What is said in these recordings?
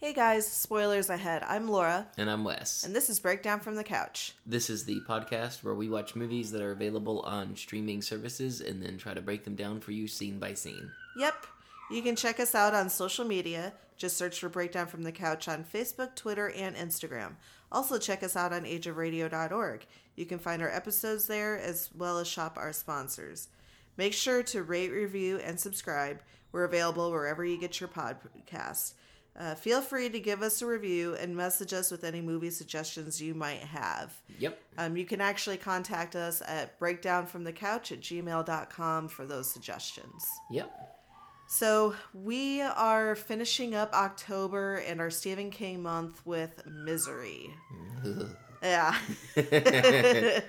Hey guys, spoilers ahead. I'm Laura, And I'm Wes. and this is Breakdown from the Couch. This is the podcast where we watch movies that are available on streaming services and then try to break them down for you scene by scene. Yep, you can check us out on social media. Just search for Breakdown from the Couch on Facebook, Twitter, and Instagram. Also, check us out on ageofradio.org. You can find our episodes there as well as shop our sponsors. Make sure to rate, review, and subscribe. We're available wherever you get your podcast. Uh, feel free to give us a review and message us with any movie suggestions you might have. Yep. Um, you can actually contact us at breakdownfromthecouch at gmail.com for those suggestions. Yep. So we are finishing up October and our Stephen King month with Misery. Yeah.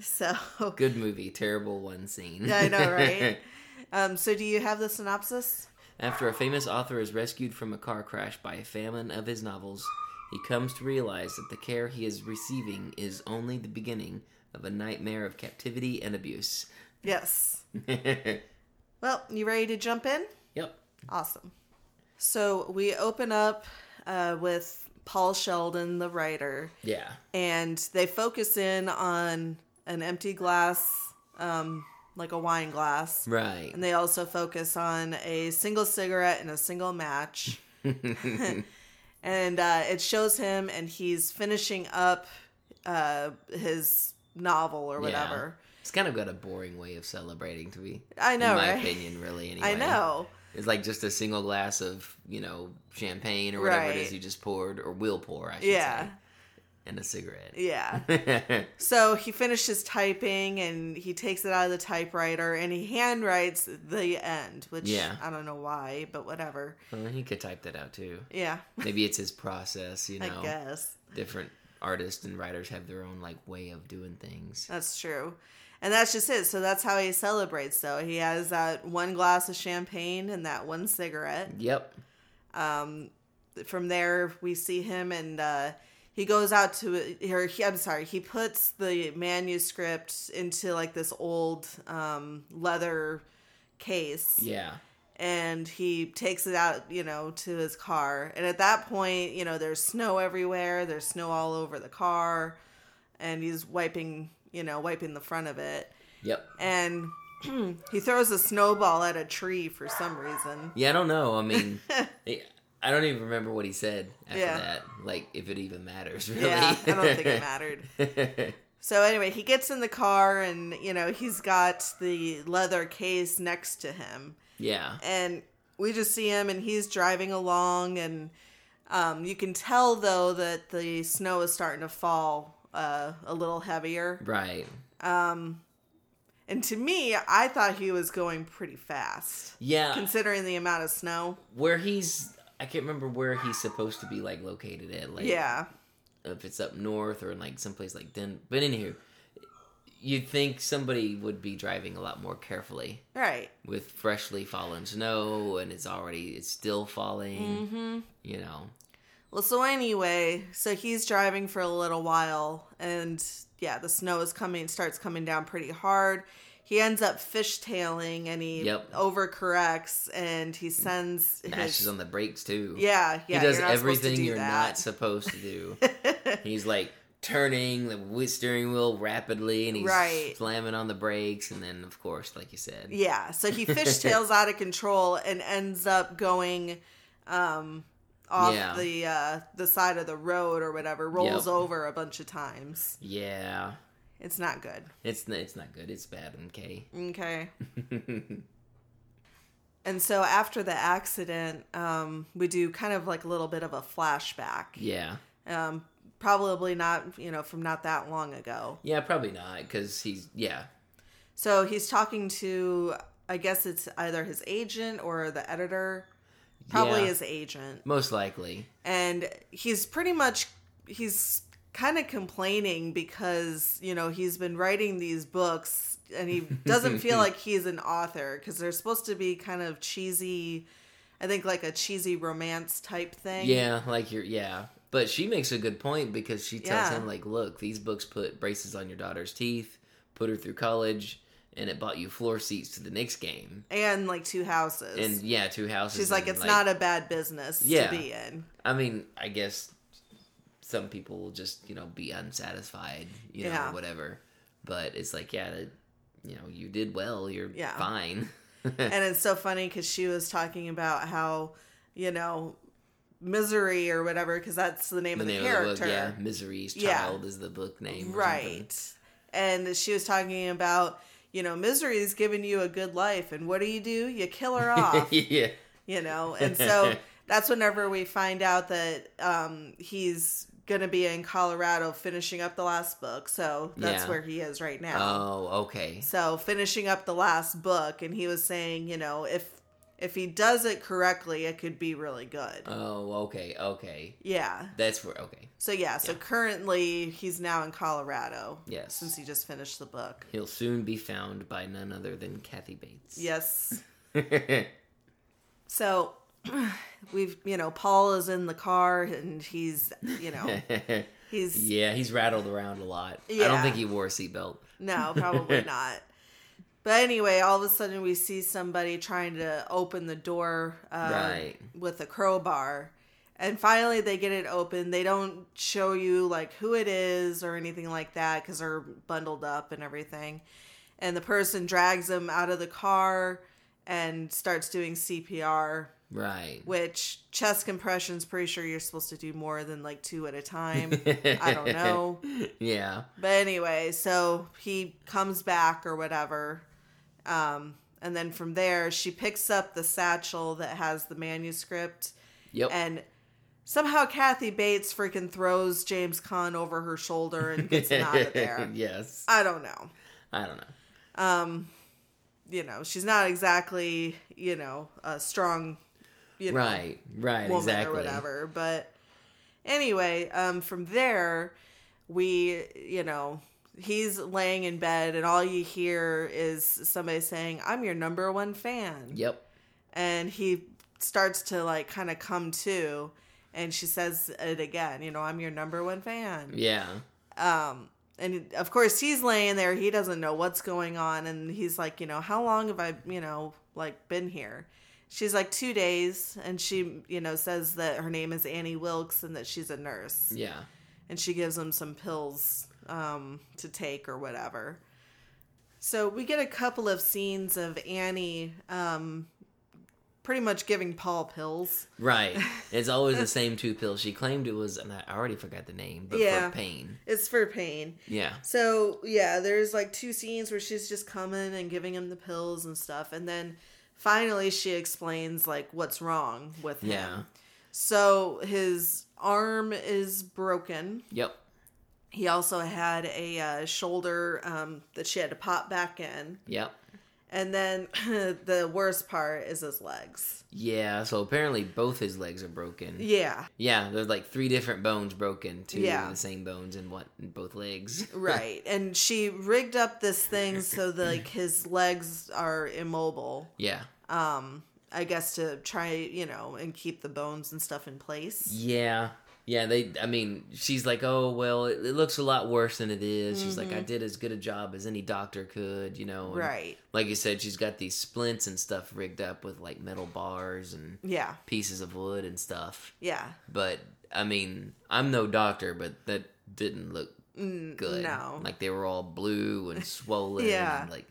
so Good movie, terrible one scene. I know, right? Um, so do you have the synopsis? After a famous author is rescued from a car crash by a famine of his novels, he comes to realize that the care he is receiving is only the beginning of a nightmare of captivity and abuse. Yes. Well, you ready to jump in? yep. Awesome. So we open up uh, with Paul Sheldon, the writer, Yeah. and they focus in on an empty glass, um, like a wine glass. Right. And they also focus on a single cigarette and a single match. and uh, it shows him, and he's finishing up uh, his novel or whatever. It's kind of got a boring way of celebrating to be. I know, in my right? opinion, really. Anyway, I know. It's like just a single glass of you know champagne or whatever it Right. is you just poured or will pour, I should Yeah. say, and a cigarette. Yeah. So he finishes typing and he takes it out of the typewriter and he handwrites the end, which Yeah. I don't know why, but whatever. well, he could type that out too. Yeah, Maybe it's his process. You know. I guess. different artists and writers have their own like way of doing things. That's true. And that's just it. So that's how he celebrates, though. He has that one glass of champagne and that one cigarette. Yep. Um, from there, we see him and uh, he goes out to, or he, I'm sorry, he puts the manuscript into like this old um, leather case. Yeah. and he takes it out, you know, to his car. And at that point, you know, there's snow everywhere. There's snow all over the car, and he's wiping, you know, wiping the front of it. Yep. And he throws a snowball at a tree for some reason. Yeah, I don't know. I mean, I don't even remember what he said after Yeah. that. Like, if it even matters, really. Yeah, I don't think it mattered. So anyway, he gets in the car, and you know, he's got the leather case next to him. yeah. and we just see him and he's driving along and um, you can tell though that the snow is starting to fall uh, a little heavier Right. Um, and to me i thought he was going pretty fast Yeah. considering the amount of snow where he's I can't remember where he's supposed to be like located at. Like yeah if it's up north or in like someplace like Den but anywho you'd think somebody would be driving a lot more carefully right with freshly fallen snow and it's already it's still falling mm-hmm. you know well so anyway so he's driving for a little while and yeah the snow is coming starts coming down pretty hard he ends up fishtailing and he Yep. overcorrects and he sends mashes his on the brakes too yeah yeah he does you're not supposed to everything do you're that. not supposed to do he's like turning the steering wheel rapidly and he's Right. slamming on the brakes and then of course like you said Yeah, so he fishtails out of control and ends up going um off Yeah. the uh the side of the road or whatever, rolls Yep. over a bunch of times. yeah It's not good. it's it's not good it's bad okay Okay. And so after the accident, um we do kind of like a little bit of a flashback. yeah Um probably not, you know, from not that long ago. Yeah, probably not because he's yeah, So he's talking to I guess it's either his agent or the editor. Probably Yeah. his agent. most likely. and he's pretty much he's kind of complaining because you know he's been writing these books and he doesn't feel like he's an author because they're supposed to be kind of cheesy i think like a cheesy romance type thing Yeah, like you're yeah. But she makes a good point because she tells Yeah. him like, look, these books put braces on your daughter's teeth, put her through college, and it bought you floor seats to the Knicks game. and like two houses. And yeah, two houses. she's like, it's not a bad business Yeah. to be in. I mean, I guess some people will just you know be unsatisfied, you know, Yeah. or whatever. But it's like, yeah, that, you know, you did well. You're Yeah. fine. and it's so funny because she was talking about how you know misery or whatever because that's the name the of the name character of the book, yeah, Misery's Yeah. Child is the book name, right and she was talking about you know misery is giving you a good life and what do you do you kill her off yeah, you know and so that's whenever we find out that um he's gonna be in colorado finishing up the last book so that's Yeah. where he is right now Oh, okay. So finishing up the last book, and he was saying, you know, if if he does it correctly, it could be really good. Oh, okay, okay. yeah. That's where. Okay, So yeah. So Yeah. currently he's now in Colorado. Yes. Since he just finished the book. he'll soon be found by none other than Kathy Bates. Yes. So we've you know Paul is in the car and he's you know he's yeah, he's rattled around a lot. I don't think he wore a seatbelt. No, probably not. But anyway, all of a sudden we see somebody trying to open the door uh, Right. with a crowbar. And finally they get it open. They don't show you like who it is or anything like that because they're bundled up and everything. And the person drags them out of the car and starts doing CPR, Right. which chest compressions, pretty sure you're supposed to do more than like two at a time. I don't know. Yeah. But anyway, so he comes back or whatever. Um, and then from there, she picks up the satchel that has the manuscript. Yep. And somehow Kathy Bates freaking throws James Caan over her shoulder and gets him out of there. yes. I don't know. I don't know. Um, you know, she's not exactly, you know, a strong, you know, Right. Right. woman exactly. or whatever. But anyway, um, from there, we, you know, he's laying in bed, and all you hear is somebody saying, "I'm your number one fan," Yep. and he starts to like kind of come to, and she says it again, you know, "I'm your number one fan." Yeah. Um, and of course he's laying there he doesn't know what's going on and he's like you know how long have i you know like been here she's like two days and she you know says that her name is annie wilkes and that she's a nurse Yeah. and she gives him some pills um, to take or whatever so we get a couple of scenes of annie um, pretty much giving paul pills Right. It's always the same two pills. She claimed it was, and I already forgot the name, but Yeah. for pain. it's for pain Yeah. So yeah, there's like two scenes where she's just coming and giving him the pills and stuff, and then finally she explains like what's wrong with him. Yeah. So his arm is broken. Yep. He also had a uh, shoulder um, that she had to pop back in, Yep. And then the worst part is his legs. Yeah. So apparently both his legs are broken. Yeah, Yeah. There's like three different bones broken. Two Yeah. the same bones in what in both legs. right. and she rigged up this thing so that like his legs are immobile. Yeah. um i guess to try you know and keep the bones and stuff in place Yeah. Yeah, they I mean, she's like, "Oh, well, it, it looks a lot worse than it is." She's like, "I mm-hmm. did as good a job as any doctor could, you know." and right Like you said, she's got these splints and stuff rigged up with like metal bars and yeah pieces of wood and stuff. yeah But I mean, I'm no doctor, but that didn't look good. no Like they were all blue and swollen Yeah. and like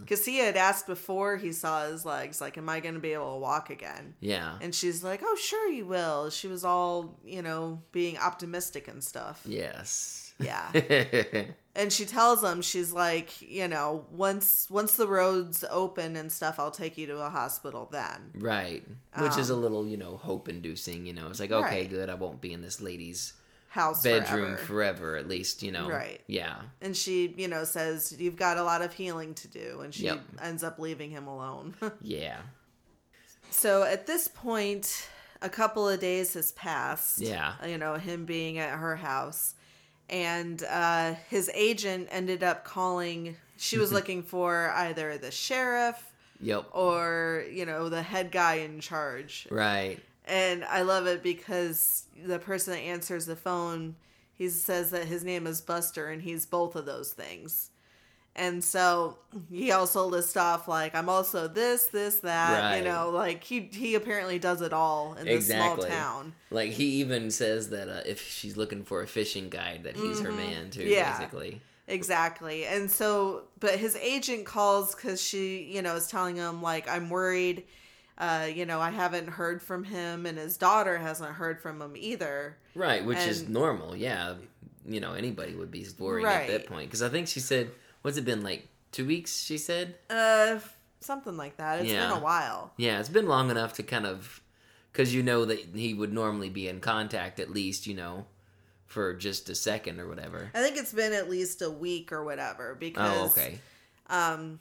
because he had asked before he saw his legs like am i going to be able to walk again Yeah. and she's like oh sure you will she was all you know being optimistic and stuff Yes. yeah and she tells him she's like you know once once the roads open and stuff i'll take you to a hospital then right. Which is a little, you know, hope inducing, you know. It's like, okay, Um, Right. good, I won't be in this lady's house bedroom forever. forever. at least, you know. Right. Yeah. and she you know says you've got a lot of healing to do and she Yep. ends up leaving him alone Yeah. so at this point a couple of days has passed Yeah. you know him being at her house and uh, his agent ended up calling she was looking for either the sheriff Yep. or you know the head guy in charge Right. And i love it because the person that answers the phone he says that his name is buster and he's both of those things And so he also lists off like I'm also this, this, that. Right. You know, like he he apparently does it all in this Exactly. small town. Like he even says that uh, if she's looking for a fishing guide, that he's her man too. Mm-hmm. Yeah. Basically. Exactly. And so, but his agent calls because she, you know, is telling him, like, I'm worried. Uh, you know, I haven't heard from him, and his daughter hasn't heard from him either. Right, which is normal. Yeah, you know anybody would be worried at that point because I think she said, "What's it been like? Two weeks?" She said. Uh, something like that. It's Yeah. been a while. Yeah, it's been long enough to kind of because you know that he would normally be in contact at least, you know, for just a second or whatever. I think it's been at least a week or whatever because, Oh, okay. um,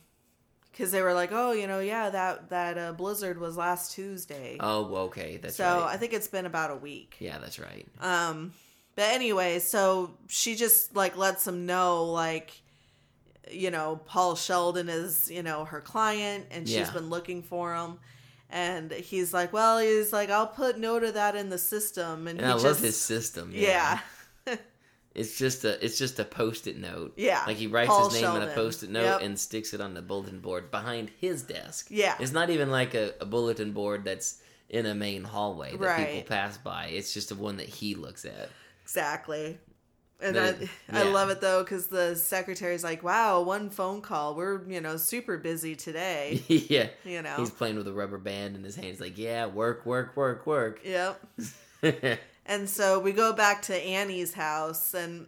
because they were like, oh, you know, yeah, that that uh, blizzard was last Tuesday. Oh, okay. That's so right. I think it's been about a week. yeah, that's right. Um, but anyway, so she just like lets him know, like, you know, Paul Sheldon is, you know, her client and she's Yeah. been looking for him. And he's like, well, he's like, I'll put note of that in the system. And, And he I just, love his system. yeah, It's just a it's just a post-it note. Yeah, Like he writes Paul his name on a post-it note Yep. and sticks it on the bulletin board behind his desk. Yeah. It's not even like a, a bulletin board that's in a main hallway that Right. people pass by. It's just the one that he looks at. exactly. And I, I love it though because the secretary's like, "Wow, one phone call. We're you know super busy today." yeah. You know. He's playing with a rubber band in his hand. He's like, yeah, work, work, work, work. Yep. And so we go back to Annie's house, and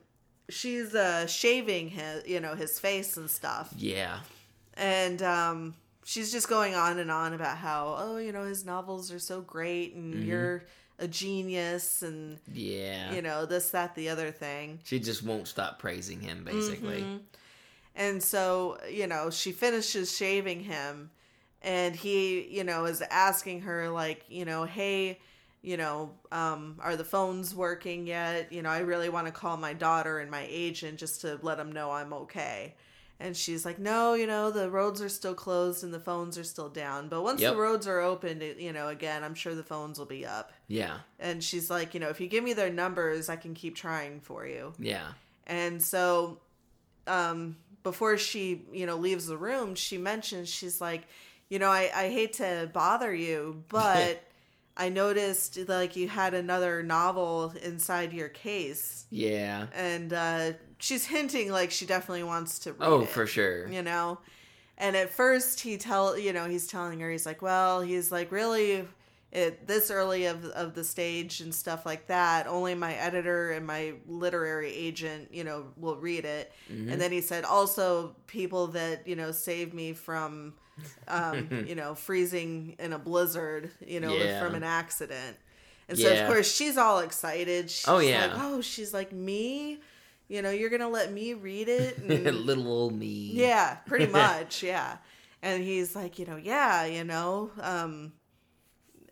she's uh, shaving his, you know, his face and stuff. yeah. And um, she's just going on and on about how, oh, you know, his novels are so great, and Mm-hmm. you're a genius, and Yeah. you know this, that, the other thing. She just won't stop praising him, basically. Mm-hmm. And so, you know, she finishes shaving him and he, you know, is asking her like, you know, hey, you know, um, are the phones working yet? You know, I really want to call my daughter and my agent just to let them know I'm okay. And she's like, no, you know, the roads are still closed and the phones are still down. But once Yep. the roads are opened, you know, again, I'm sure the phones will be up. Yeah. And she's like, you know, if you give me their numbers, I can keep trying for you. Yeah. And so, um, before she, you know, leaves the room, she mentions, she's like, you know, I, I hate to bother you, but I noticed like you had another novel inside your case. Yeah. And uh, she's hinting like she definitely wants to read Oh, it, for sure. You know? And at first he tell, you know, he's telling her, he's like, well, he's like, really, it this early of of the stage and stuff like that. Only my editor and my literary agent, you know, will read it. Mm-hmm. And then he said, also people that you know saved me from, um, you know, freezing in a blizzard, you know, Yeah. from an accident. And so Yeah. of course she's all excited. She's Oh, yeah. like, oh, she's like me. You know, you're gonna let me read it. And Little old me. yeah, pretty much, yeah. And he's like, you know, yeah, you know, um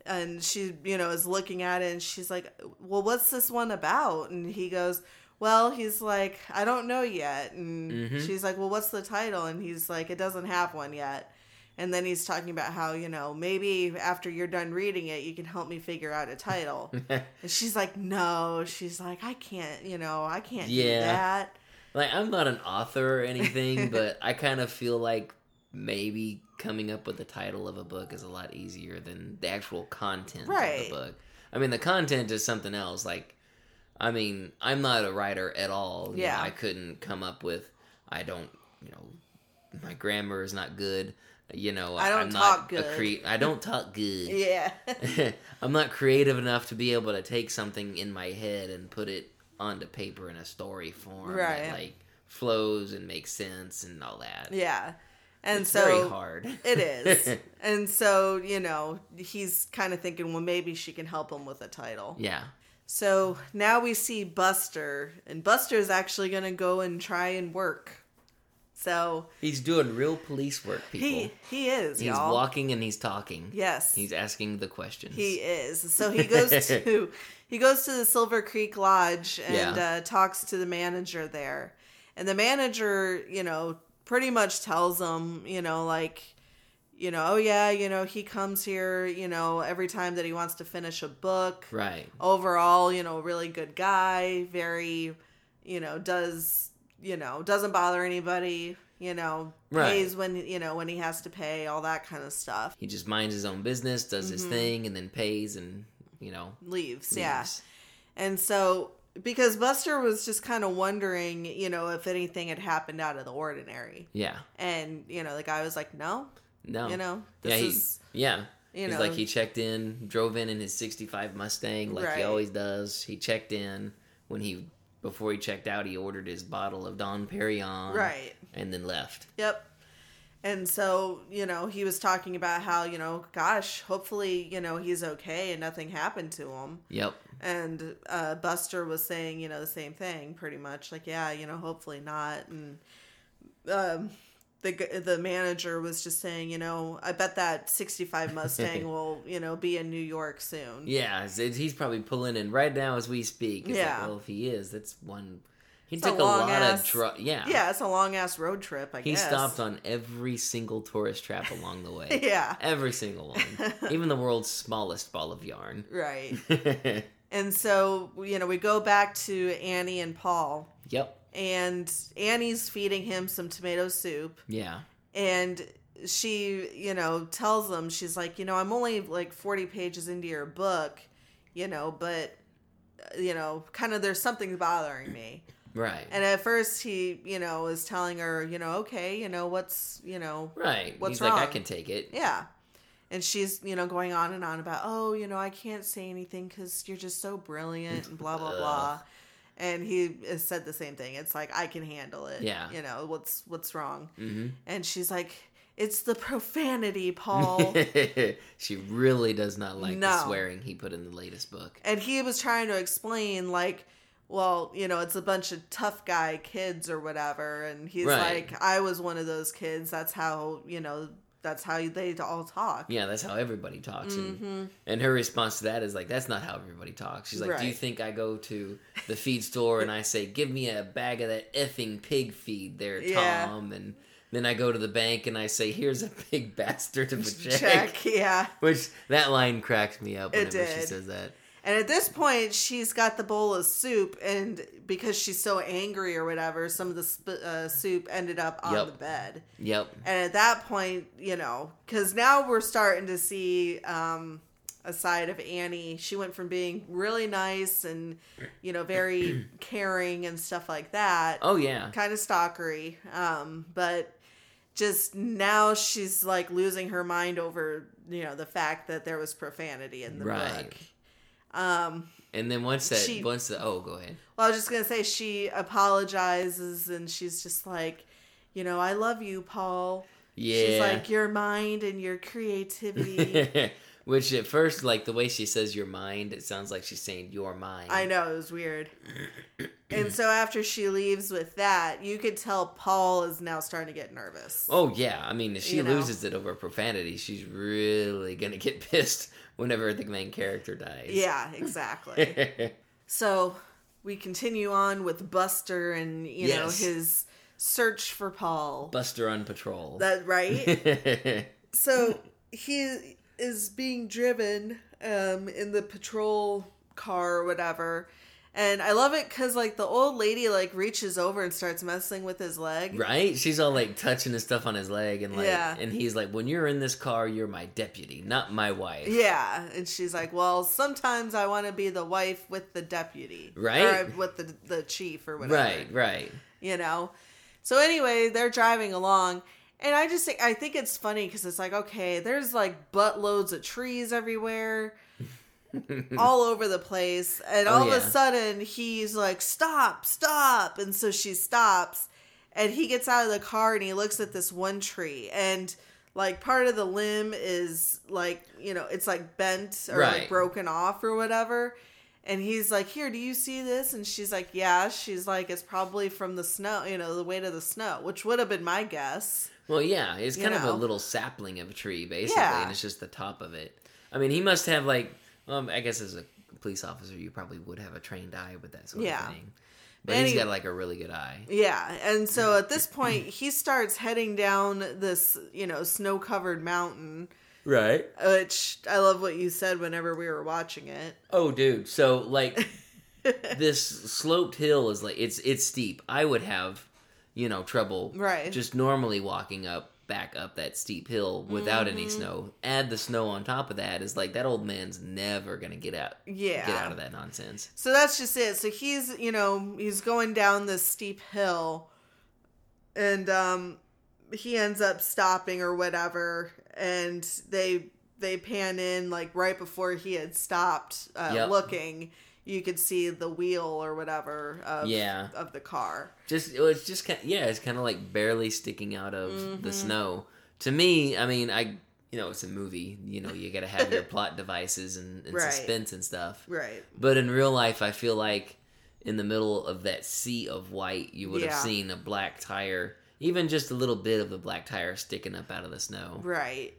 and she, you know, is looking at it and she's like, "Well, what's this one about?" And he goes, "Well, he's like, I don't know yet." And Mhm. she's like, "Well, what's the title?" And he's like, "It doesn't have one yet." And then he's talking about how, you know, maybe after you're done reading it, you can help me figure out a title. and she's like, "No." She's like, "I can't, you know, I can't do Yeah. that." Like I'm not an author or anything, but I kind of feel like maybe coming up with the title of a book is a lot easier than the actual content Right. of the book. I mean, the content is something else. Like, I mean, I'm not a writer at all. You know, Yeah. I couldn't come up with. I don't. You know, my grammar is not good. You know, I don't I'm talk not a good. cre- I don't talk good. Yeah. I'm not creative enough to be able to take something in my head and put it onto paper in a story form Right. that like flows and makes sense and all that. yeah. And it's so very hard. It is. and so, you know, he's kind of thinking, well, maybe she can help him with a title. yeah. So now we see Buster, and Buster's actually going to go and try and work. So He's doing real police work, people. he he is, he's y'all. walking and he's talking. Yes. He's asking the questions. He is. So he goes to he goes to the Silver Creek Lodge and Yeah. uh, talks to the manager there, and the manager, you know, pretty much tells him, you know, like, you know, oh yeah, you know, he comes here, you know, every time that he wants to finish a book. right. Overall, you know, really good guy, very, you know, does you know doesn't bother anybody. you know, Right. pays when you know when he has to pay, all that kind of stuff. He just minds his own business, does his mm-hmm. thing, and then pays, and you know, Leaves, yeah. And so because Buster was just kind of wondering, you know, if anything had happened out of the ordinary. Yeah. And, you know, the guy was like, "No, No. you know, yeah, he, is yeah. you He's know, like he checked in, drove in in his '65 Mustang, like he always does. He checked in when he before he checked out. He ordered his bottle of Dom Perignon, right. and then left. Yep. And so, you know, he was talking about how, you know, gosh, hopefully, you know, he's okay and nothing happened to him. Yep. And uh, Buster was saying, you know, the same thing, pretty much, like, yeah, you know, hopefully not. And um, the the manager was just saying, you know, I bet that '65 Mustang will, you know, be in New York soon. Yeah, he's probably pulling in right now as we speak. It's like, Yeah. well, if he is, that's one. He It's took a, long lot ass- of tru- Yeah. Yeah, it's a long ass road trip. I He guess he stopped on every single tourist trap along the way. Yeah, Every single one. Even the world's smallest ball of yarn. right. And so, you know, we go back to Annie and Paul. yep. And Annie's feeding him some tomato soup Yeah. and she, you know, tells him she's like, you know, I'm only like 40 pages into your book, you know, but you know, kind of there's something bothering me. Right. And at first he, you know, is telling her, you know, okay, you know, what's, you know, right. what's he's like, I can take it. yeah. And she's, you know, going on and on about, oh, you know, I can't say anything because you're just so brilliant and blah, blah, blah. And he has said the same thing. It's like, I can handle it. Yeah. You know, what's, what's wrong? hmm And she's like, it's the profanity, Paul. she really does not like the swearing he put in the latest book. and he was trying to explain, like, well, you know, it's a bunch of tough guy kids or whatever. And he's Right. like, I was one of those kids. That's how, you know, that's how they all talk. Yeah, that's how everybody talks. And, hmm and her response to that is like, that's not how everybody talks. She's like, do you think I go to the feed store and I say, give me a bag of that effing pig feed there, Yeah. Tom? And then I go to the bank and I say, here's a big bastard of a check. Check, yeah. Which that line cracks me up It whenever she says that. And at this point, she's got the bowl of soup, and because she's so angry or whatever, some of the sp- uh, soup ended up on Yep. the bed. Yep. And at that point, you know, because now we're starting to see um, a side of Annie. She went from being really nice and, you know, very caring and stuff like that, Oh, yeah. kind of stalkery. Um, but just now she's like losing her mind over, you know, the fact that there was profanity in the Right. book. Um, And then once that, She- once the, oh, go ahead. well, I was just gonna say she apologizes and she's just like, you know, I love you, Paul. Yeah. She's like your mind and your creativity. Which at first, like the way she says your mind, it sounds like she's saying your mind. I know it was weird. and so after she leaves with that, you could tell Paul is now starting to get nervous. Oh yeah, I mean, if she You know. loses it over profanity, she's really gonna get pissed whenever the main character dies. Yeah, exactly. so we continue on with Buster and you know his search for Paul. Buster on patrol. that right? so he is being driven um in the patrol car or whatever and i love it because like the old lady like reaches over and starts messing with his leg right? She's all like touching his stuff on his leg, and like, Yeah. and he's like, "When you're in this car, you're my deputy, not my wife." yeah and she's like well sometimes i want to be the wife with the deputy Right. or with the the chief or whatever Right, right. you know so anyway they're driving along and i just think i think it's funny because it's like okay there's like buttloads of trees everywhere all over the place and Oh, all of a sudden he's like stop stop and so she stops and he gets out of the car and he looks at this one tree and like part of the limb is like you know it's like bent or like broken off or whatever and he's like here do you see this and she's like yeah she's like it's probably from the snow you know the weight of the snow which would have been my guess Well, yeah, it's You kind of know. a little sapling of a tree, basically, Yeah. and it's just the top of it. I mean, he must have like, um, I guess as a police officer, you probably would have a trained eye with that sort Yeah. of thing. But And he's he- got like a really good eye. Yeah, and so at this point, he starts heading down this, you know, snow covered mountain, Right. which I love what you said whenever we were watching it. Oh, dude. So like, this sloped hill is like it's it's steep. I would have you know, trouble Right. just normally walking up back up that steep hill without any Mhm. snow. Add the snow on top of that is like that old man's never gonna get out yeah. get out of that nonsense. So that's just it. So he's, you know, he's going down this steep hill and um he ends up stopping or whatever and they they pan in like right before he had stopped uh, Yep. looking. You could see the wheel or whatever of Yeah. of the car. Just well, it's just kind yeah, it's kind of like barely sticking out of the Mhm. snow. To me, I mean, I you know it's a movie. You know, you got to have your plot devices and, and Right. suspense and stuff. Right. But in real life, I feel like in the middle of that sea of white, you would Yeah. have seen a black tire, even just a little bit of the black tire sticking up out of the snow. Right.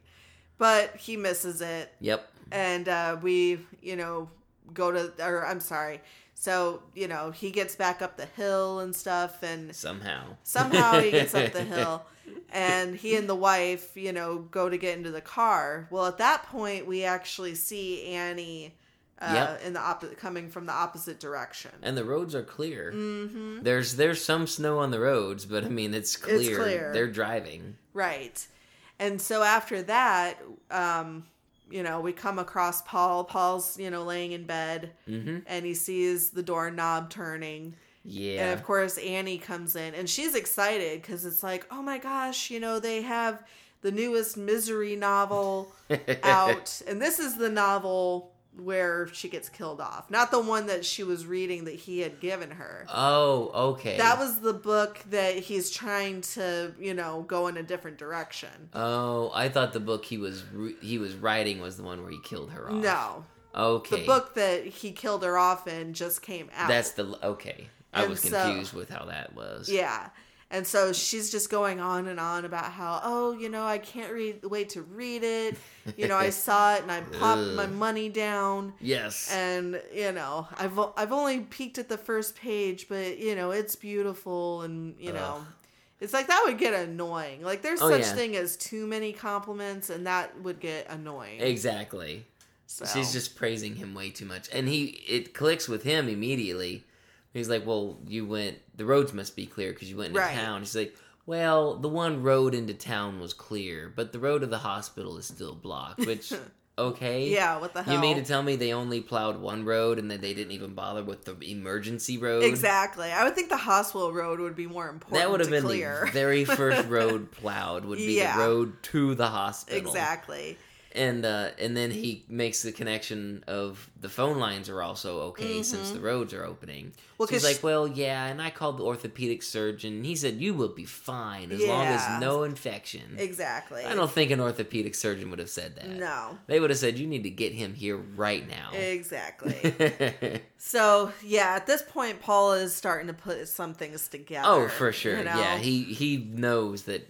But he misses it Yep. and uh, we you know go to or i'm sorry so you know he gets back up the hill and stuff and Somehow. somehow he gets up the hill and he and the wife you know go to get into the car well at that point we actually see annie uh, Yep. in the opposite coming from the opposite direction And the roads are clear. hmm There's there's some snow on the roads, but I mean it's clear. It's clear. They're driving. right and so after that um you know we come across paul paul's you know laying in bed Mm-hmm. and he sees the doorknob turning Yeah. And of course, Annie comes in and she's excited because it's like, oh my gosh, you know, they have the newest misery novel out. and this is the novel where she gets killed off, not the one that she was reading that he had given her. oh, okay. That was the book that he's trying to, you know, go in a different direction. Oh, I thought the book he was re- he was writing was the one where he killed her off. No, Okay. the book that he killed her off in just came out. That's the okay. I And was so- confused with how that was. Yeah. And so she's just going on and on about how, oh, you know, I can't read, wait to read it. You know, I saw it and I popped my money down. Yes. And, you know, I've, I've only peeked at the first page, but, you know, it's beautiful. And, you know, Ugh. it's like that would get annoying. Like, there's Oh, such yeah. thing as too many compliments, and that would get annoying. exactly. So. She's just praising him way too much, and he it clicks with him immediately. He's like, "Well, you went. The roads must be clear because you went into Right. town." She's like, "Well, the one road into town was clear, but the road to the hospital is still blocked." Which, okay, Yeah, what the hell? You mean to tell me they only plowed one road and that they didn't even bother with the emergency road? Exactly. I would think the hospital road would be more important That would have been clear. the very first road plowed. Would be Yeah. the road to the hospital. exactly. And uh, and then he makes the connection of the phone lines are also okay since the roads are opening. Mm-hmm. Well, She's 'cause like, well, yeah, and I called the orthopedic surgeon. He said you will be fine as long as no infection. Exactly. I don't think an orthopedic surgeon would have said that. No. They would have said you need to get him here right now. Exactly. so yeah, at this point, Paul is starting to put some things together. oh, for sure. you know? Yeah, he he knows that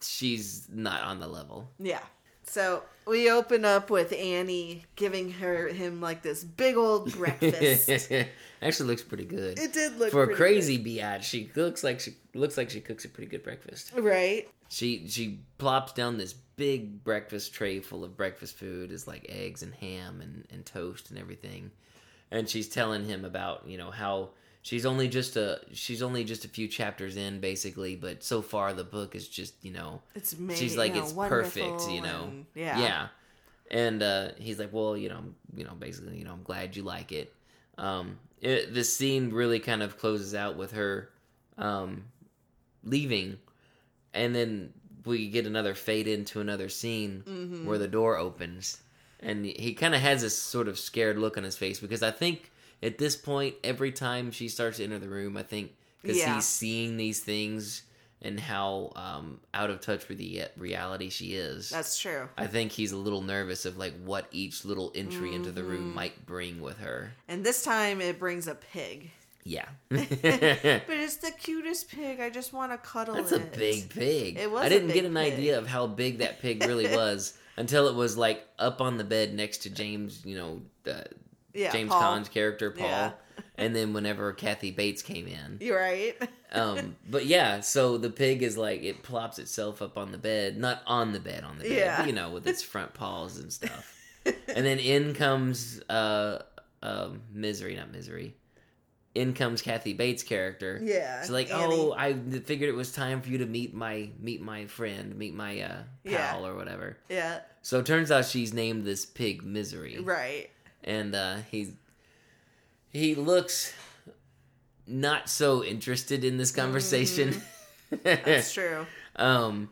she's not on the level. Yeah. So we open up with Annie giving her him like this big old breakfast. Actually, looks pretty good. it did look For a crazy biatch, she looks like she looks like she cooks a pretty good breakfast. right? She she plops down this big breakfast tray full of breakfast food, is like eggs and ham and, and toast and everything. And she's telling him about, you know, how she's only just a she's only just a few chapters in basically, but so far the book is just, you know, It's made, she's like you know, it's perfect, you know. and- yeah. Yeah. And uh, he's like, well, you know, you know, basically, you know, I'm glad you like it. Um, it this scene really kind of closes out with her um, leaving, and then we get another fade into another scene Mhm. where the door opens, and he kind of has this sort of scared look on his face because I think at this point, every time she starts to enter the room, I think because Yeah. he's seeing these things and how um, out of touch with the reality she is. That's true. I think he's a little nervous of like what each little entry into the room Mhm. might bring with her. And this time it brings a pig. Yeah. But it's the cutest pig. I just want to cuddle That's it. a big pig. It was I didn't get an pig. idea of how big that pig really was until it was like up on the bed next to James, you know, uh, Yeah, James Paul. Caan's character Paul. Yeah. And then whenever Kathy Bates came in. You're right. Um, but yeah, so the pig is like it plops itself up on the bed, not on the bed on the bed, Yeah. you know, with its front paws and stuff. and then in comes uh, um, misery, not misery, in comes Kathy Bates' character. Yeah, She's like, Annie. "Oh, I figured it was time for you to meet my meet my friend, meet my uh, Yeah. pal or whatever." Yeah, So it turns out she's named this pig Misery, right. And uh, he he looks not so interested in this conversation. Mm-hmm. That's true. um,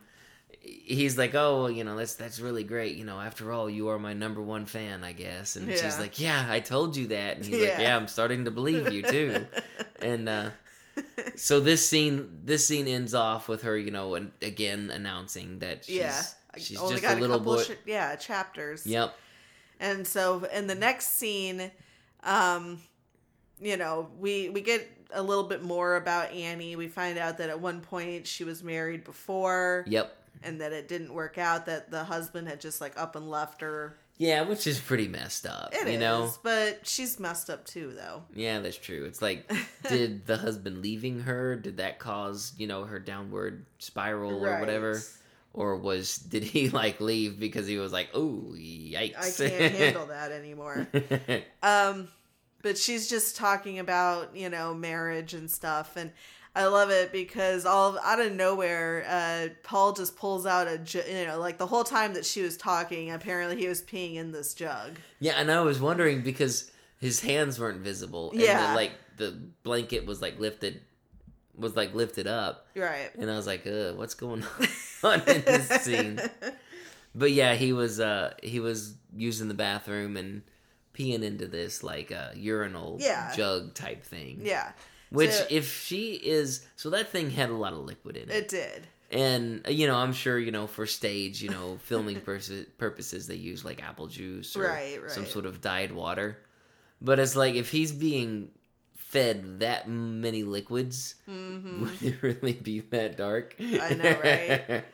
he's like, "Oh, you know, that's that's really great. You know, after all, you are my number one fan, I guess." And she's like, "Yeah, I told you that." And he's like, Yeah. "Yeah, I'm starting to believe you too." and uh, so this scene this scene ends off with her, you know, and again announcing that she's yeah, she's only just got a little boy. ch- yeah, chapters. yep. And so in the next scene, um, you know, we we get a little bit more about Annie. We find out that at one point she was married before Yep. and that it didn't work out, that the husband had just like up and left her. Yeah, which is pretty messed up. It is, you know? but she's messed up too though. Yeah, that's true. It's like, did the husband leaving her, did that cause, you know, her downward spiral or whatever? Or was, did he like leave because he was like, oh, yikes. I can't handle that anymore. Um, but she's just talking about you know marriage and stuff, and I love it because all out of nowhere, uh, Paul just pulls out a ju- you know like the whole time that she was talking, apparently he was peeing in this jug. yeah, and I was wondering because his hands weren't visible. And Yeah. the, like, the blanket was like lifted, was like lifted up. Right. And I was like, what's going on in this scene? But yeah, he was uh he was using the bathroom and peeing into this like uh, urinal Yeah. jug type thing. Yeah, Which So- if she is so that thing had a lot of liquid in it. it did. and uh, you know, I'm sure, you know, for stage, you know, filming purs- purposes they use like apple juice or Right, some sort of dyed water. But it's like if he's being fed that many liquids, would it really be that dark? Mm-hmm. I know, right?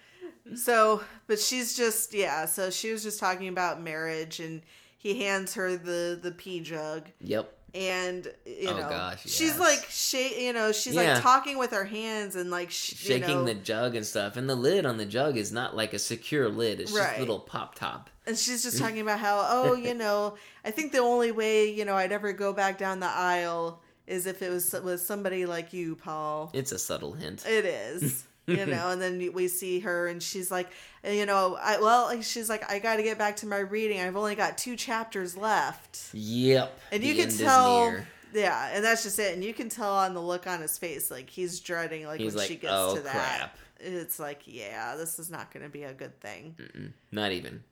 So, but she's just yeah. So she was just talking about marriage, and he hands her the the pee jug, yep. and you Oh, know gosh, she's like sh- you know she's Yeah. like talking with her hands and like sh- you shaking know, the jug and stuff. And the lid on the jug is not like a secure lid; it's just a little pop top. and she's just talking about how oh you know I think the only way you know I'd ever go back down the aisle is if it was was somebody like you, Paul. It's a subtle hint. It is. You know, and then we see her, and she's like, you know, I well, like, she's like, I got to get back to my reading. I've only got two chapters left, Yep. and you can tell, yeah, and that's just it. And you can tell on the look on his face, like he's dreading, like He's when like, she gets "Oh, to that. crap." It's like, yeah, this is not going to be a good thing. Mm-mm, not even.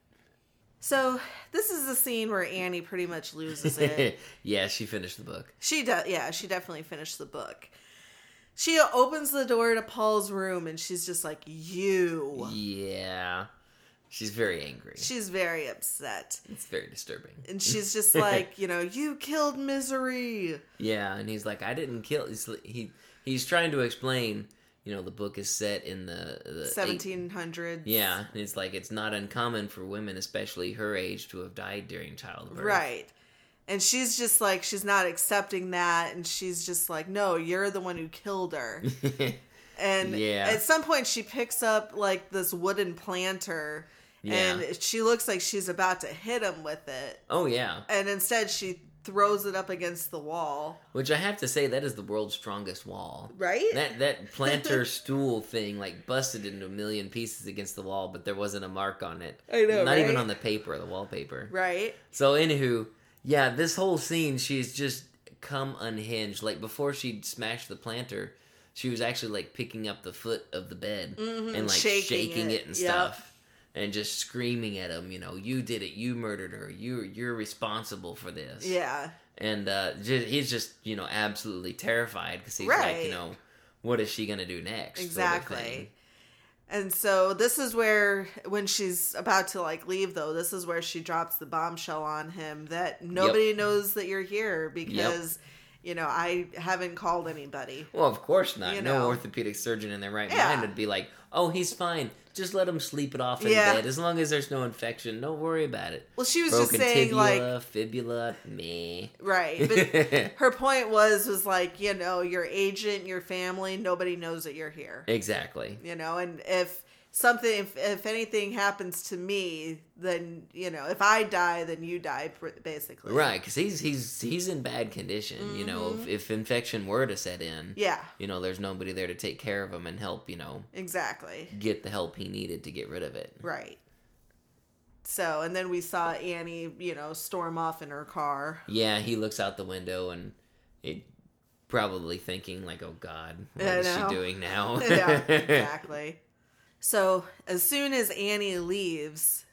So this is the scene where Annie pretty much loses it. yeah, she finished the book. She does, yeah, she definitely finished the book. She opens the door to Paul's room, and she's just like, "You." Yeah. She's very angry. She's very upset. It's very disturbing. And she's just like, you know, you killed misery. Yeah, and he's like, I didn't kill. He's, he he's trying to explain. You know, the book is set in the the eight- 1700s. yeah, it's like it's not uncommon for women, especially her age, to have died during childbirth. Right. And she's just like, she's not accepting that. And she's just like, no, you're the one who killed her. And Yeah. at some point, she picks up like this wooden planter. Yeah. And she looks like she's about to hit him with it. oh yeah, And instead, she throws it up against the wall. which I have to say that is the world's strongest wall. Right? That that planter stool thing like busted into a million pieces against the wall, but there wasn't a mark on it. I know, Not even on the paper, the wallpaper. right? So anywho, yeah, this whole scene, she's just come unhinged. Like before she'd smashed the planter, she was actually like picking up the foot of the bed mm-hmm. and like shaking shaking, it. it. and Yep. stuff. And just screaming at him, you know, you did it, you murdered her, you you're responsible for this. Yeah. And uh, ju- he's just, you know, absolutely terrified because he's Right. like, you know, what is she gonna do next? sort of Exactly. And so this is where when she's about to like leave though, this is where she drops the bombshell on him that nobody knows that you're here because you know, I haven't called anybody. Well, of course not. You no know. orthopedic surgeon in their right Yeah. mind would be like, "Oh, he's fine. Just let him sleep it off in Yeah. bed. As long as there's no infection, don't worry about it." Well, she was Broken just saying tibia, like fibula, me. right, but her point was was like, you know, your agent, your family, nobody knows that you're here. exactly. You know, and if something if, if anything happens to me then you know if i die then you die basically Right, because he's he's he's in bad condition. You know, if, if infection were to set in, Mm-hmm. yeah you know, there's nobody there to take care of him and help. You know, exactly get the help he needed to get rid of it. right so and then we saw annie you know storm off in her car Yeah, he looks out the window and it probably thinking like, "Oh God, what is she doing now?" yeah exactly so as soon as annie leaves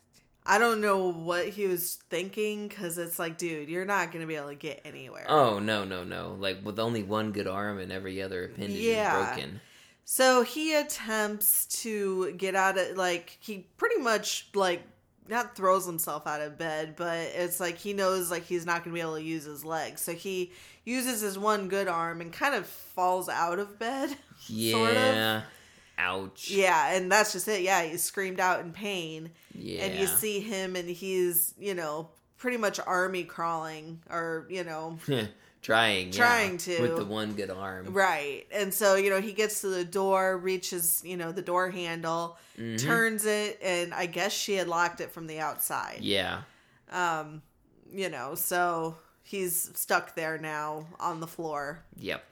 i don't know what he was thinking because it's like dude you're not gonna be able to get anywhere oh no, no, no! Like with only one good arm and every other appendage Yeah. is broken. So he attempts to get out of like he pretty much like not throws himself out of bed, but it's like he knows like he's not going to be able to use his legs. So he uses his one good arm and kind of falls out of bed. Yeah. Sort of. Ouch. Yeah, and that's just it. Yeah, he screamed out in pain. Yeah. And you see him and he's, you know, pretty much army crawling or, you know, trying. yeah, Trying to. with the one good arm. Right. And so, you know, he gets to the door, reaches, you know, the door handle, Mhm. turns it, and I guess she had locked it from the outside. Yeah. Um, you know, so he's stuck there now on the floor. Yep.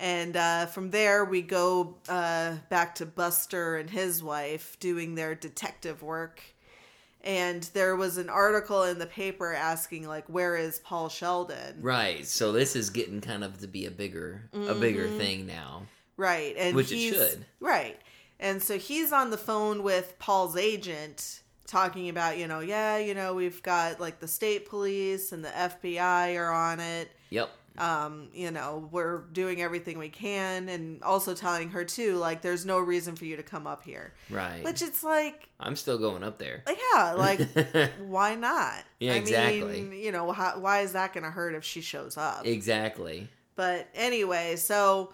And uh, from there, we go uh, back to Buster and his wife doing their detective work. And there was an article in the paper asking, like, where is Paul Sheldon? Right. So this is getting kind of to be a bigger a bigger Mhm. thing now. Right. And Which it should. Right. And so he's on the phone with Paul's agent talking about, you know, yeah, you know, we've got like the state police and the FBI are on it. Yep. Um, you know, we're doing everything we can and also telling her too like there's no reason for you to come up here. Right. Which it's like I'm still going up there. like, yeah, like why not? Yeah, I exactly. mean, you know, how, why is that going to hurt if she shows up? exactly. But anyway, so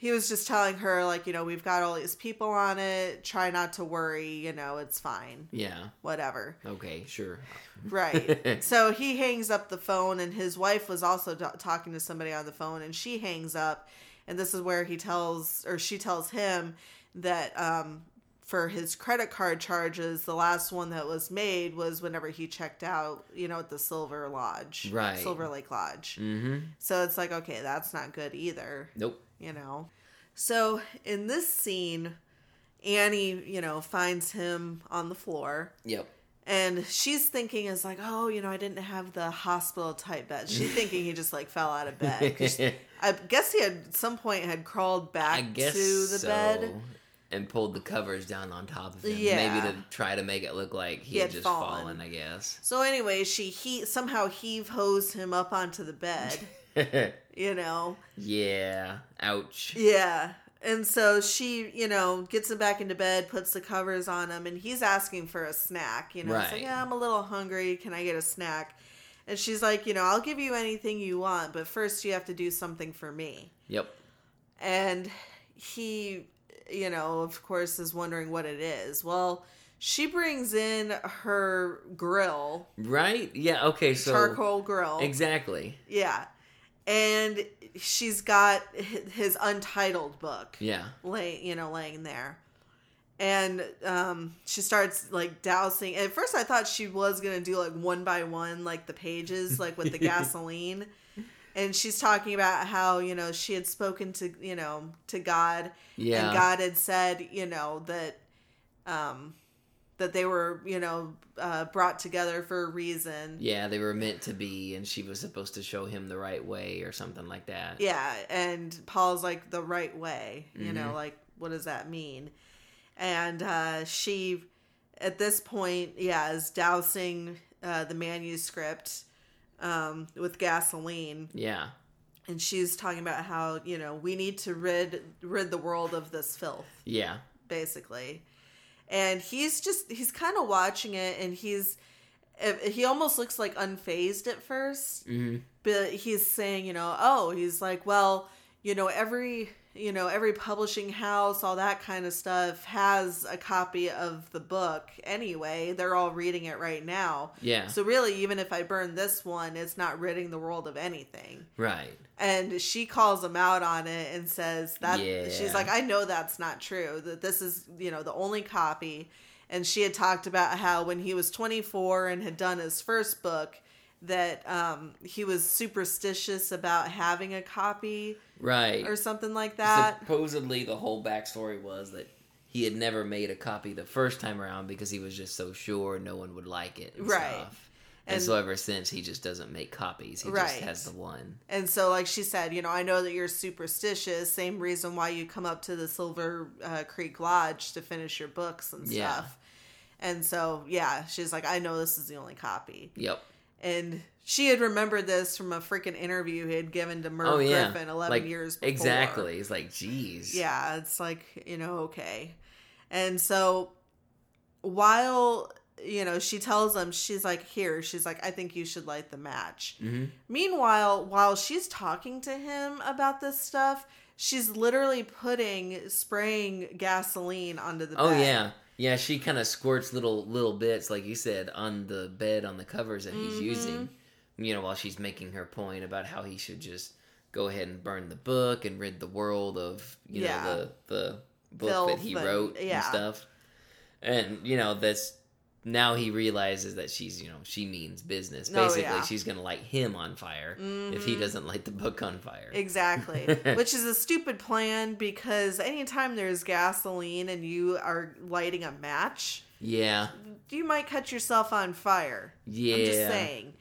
he was just telling her, like, you know, we've got all these people on it. Try not to worry. You know, it's fine. Yeah. Whatever. Okay. Sure. Right. so he hangs up the phone, and his wife was also talking to somebody on the phone, and she hangs up. And this is where he tells, or she tells him that um, for his credit card charges, the last one that was made was whenever he checked out, you know, at the Silver Lodge. Right. Silver Lake Lodge. Mm-hmm. So it's like, okay, that's not good either Nope. You know. So in this scene, Annie, you know, finds him on the floor Yep. and she's thinking is like, oh, you know, I didn't have the hospital type bed. She's thinking he just like fell out of bed. I guess he had at some point had crawled back I guess to the so. bed. And pulled the covers down on top of him. Yeah. Maybe to try to make it look like he, He had, had just fallen. fallen, I guess. So anyway, she he somehow heave hosed him up onto the bed, you know. yeah. Ouch. Yeah. And so she, you know, gets him back into bed, puts the covers on him, and he's asking for a snack. You know, he's like, yeah, I'm a little hungry. Can I get a snack? And she's like, you know, I'll give you anything you want, but first you have to do something for me. Yep. And he, you know, of course, is wondering what it is. Well, she brings in her grill, Right? Yeah. Okay. So charcoal grill. exactly. Yeah. And she's got his untitled book Yeah. lay you know laying there and um she starts like dousing at first i thought she was gonna do like one by one like the pages like with the gasoline and she's talking about how you know she had spoken to you know to god Yeah. and god had said you know that um that they were you know uh, brought together for a reason Yeah, they were meant to be, and she was supposed to show him the right way or something like that. Yeah, and Paul's like the right way, you know, Mhm. like what does that mean? And uh, she, at this point, yeah, is dousing uh, the manuscript um, with gasoline, Yeah. and she's talking about how you know we need to rid rid the world of this filth, Yeah. basically. And he's just he's kind of watching it, and he's eh, he almost looks like unfazed at first. Hmm but he's saying, you know, oh, he's like, well, you know, every you know, every publishing house, all that kind of stuff has a copy of the book anyway. They're all reading it right now. Yeah. So really, even if I burn this one, it's not ridding the world of anything. right. And she calls him out on it and says that she's like, I know that's not true. That this is, you know, the only copy. And she had talked about how when he was 24 and had done his first book, that um, he was superstitious about having a copy Right. or something like that. Supposedly, the whole backstory was that he had never made a copy the first time around because he was just so sure no one would like it. And Right. Stuff. And, And- so ever since, he just doesn't make copies. He just has the one. And so, like she said, you know, I know that you're superstitious. Same reason why you come up to the Silver uh, Creek Lodge to finish your books and Yeah. stuff. And so, yeah, she's like, I know this is the only copy. Yep. And she had remembered this from a freaking interview he had given to Merv oh yeah. Griffin 11 like, years before. Exactly. It's like, geez. Yeah, it's like, you know, okay. And so while, you know, she tells him, she's like, here, she's like, I think you should light the match. hmm Meanwhile, while she's talking to him about this stuff, she's literally putting, spraying gasoline onto the Oh bed. yeah. Yeah, she kind of squirts little little bits, like you said, on the bed on the covers that he's Mhm. using. You know, while she's making her point about how he should just go ahead and burn the book and rid the world of you Yeah. know the the book Filth that he and- wrote yeah. and stuff. And you know that's now he realizes that she's you know she means business. Oh, Basically, yeah. she's gonna light him on fire if he Mhm. doesn't light the book on fire. Exactly. Which is a stupid plan because anytime there's gasoline and you are lighting a match, Yeah, you might catch yourself on fire. yeah. I'm just saying.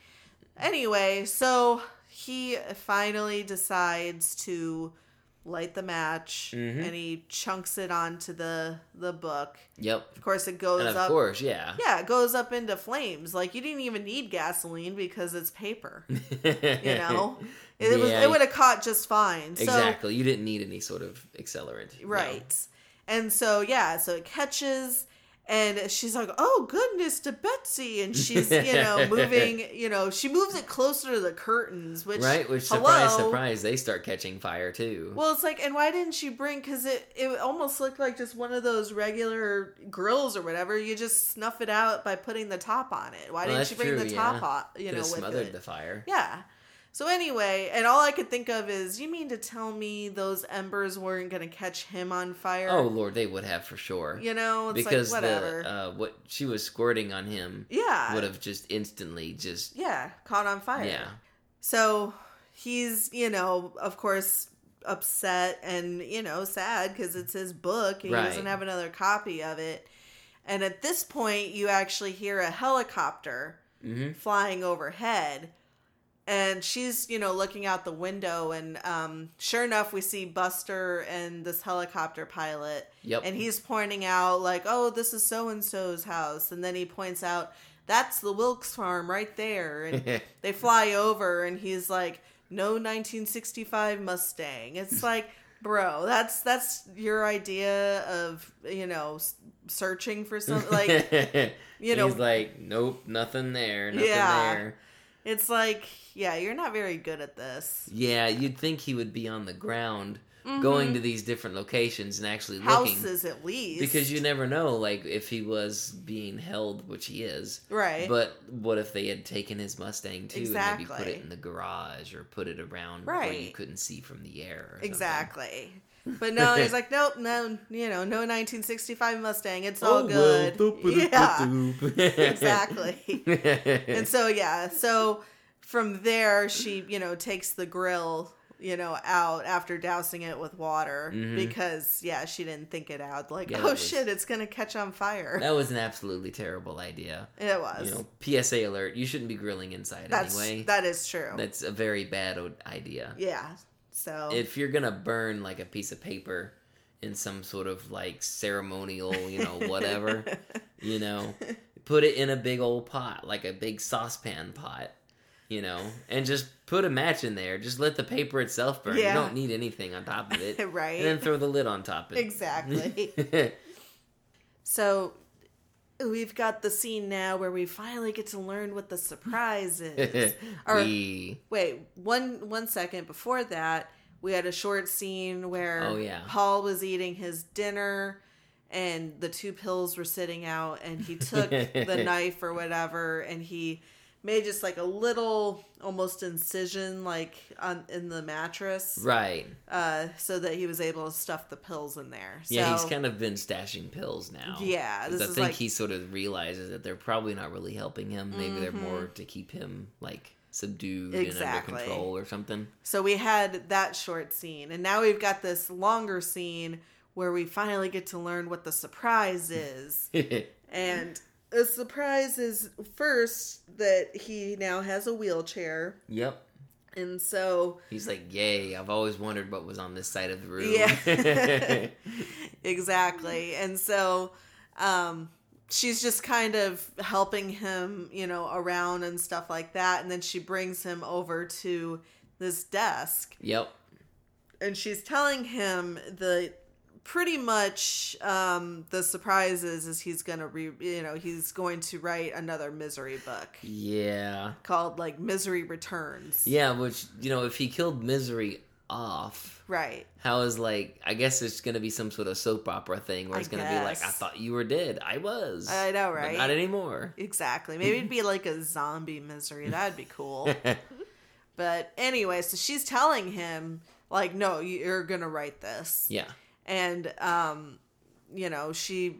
Anyway, so he finally decides to light the match Mhm. and he chunks it onto the the book. Yep. Of course it goes And of up course, yeah. Yeah, it goes up into flames. Like you didn't even need gasoline because it's paper. You know? It was Yeah. it would have caught just fine. So exactly. You didn't need any sort of accelerant. no. Right. And so yeah, so it catches and she's like, "Oh goodness to Betsy," and she's you know moving, you know, she moves it closer to the curtains, which right? Which hello? surprise, surprise, they start catching fire too. Well, it's like, and why didn't she bring? Because it it almost looked like just one of those regular grills or whatever. You just snuff it out by putting the top on it. Why Well, didn't you bring true, the yeah. top on? You Could know, with smothered it. the fire. Yeah. So anyway, and all I could think of is, you mean to tell me those embers weren't going to catch him on fire? Oh lord, they would have for sure. You know, it's because like whatever. the uh, what she was squirting on him yeah. would have just instantly just Yeah, caught on fire. yeah. So he's, you know, of course, upset and, you know, sad because it's his book. He Right. doesn't have another copy of it. And at this point, you actually hear a helicopter hmm flying overhead. And she's, you know, looking out the window, and um, sure enough, we see Buster and this helicopter pilot, Yep. and he's pointing out like, "Oh, this is so and so's house," and then he points out that's the Wilkes farm right there, and they fly over, and he's like, "No 1965 Mustang." It's like, bro, that's that's your idea of you know searching for something like you know- he's like, nope, nothing there, nothing Yeah. there. It's like, yeah, you're not very good at this. Yeah, you'd think he would be on the ground, Mhm. going to these different locations and actually looking. houses at least Because you never know, like if he was being held, which he is. right But what if they had taken his Mustang too, and maybe put it in the garage or put it around where you couldn't see from the air? Or something. But no he's like nope no you know no 1965 mustang. It's Oh, all good. yeah. Exactly. And so yeah. So from there she you know takes the grill you know out after dousing it with water Mhm. because yeah she didn't think it out. Like Yeah, oh was- shit it's gonna catch on fire. That was an absolutely terrible idea. it was. You know, PSA alert: you shouldn't be grilling inside that's anyway. that is true. That's a very bad idea. yeah so If you're gonna burn like a piece of paper in some sort of like ceremonial, you know, whatever, you know, put it in a big old pot, like a big saucepan pot, you know, and just put a match in there. Just let the paper itself burn. Yeah. You don't need anything on top of it. right And then throw the lid on top of it. Exactly. So we've got the scene now where we finally get to learn what the surprise is. Or we wait, one one second before that, We had a short scene where Oh, yeah. Paul was eating his dinner and the two pills were sitting out and he took the knife or whatever and he made just like a little almost incision like on in the mattress Right. uh so that he was able to stuff the pills in there. So Yeah, he's kind of been stashing pills now. yeah this I think like- he sort of realizes that they're probably not really helping him. Maybe they're more to keep him like subdued and Exactly. under control or something. So we had that short scene, and now we've got this longer scene where we finally get to learn what the surprise is. and the surprise is first that he now has a wheelchair, yep. and so He's like, "Yay! I've always wondered what was on this side of the room." Yeah. exactly, and so um, she's just kind of helping him, you know, around and stuff like that, and then she brings him over to this desk yep. and she's telling him the pretty much um the surprises is is he's gonna re you know he's going to write another misery book Yeah. called like misery returns Yeah, which you know, if he killed Misery off, right how is like? I guess it's gonna be some sort of soap opera thing where I it's gonna be like, "I thought you were dead. I was. I know, right? not anymore." exactly maybe it'd be like a zombie misery that'd be cool but anyway so she's telling him like no you're gonna write this yeah. And um you know she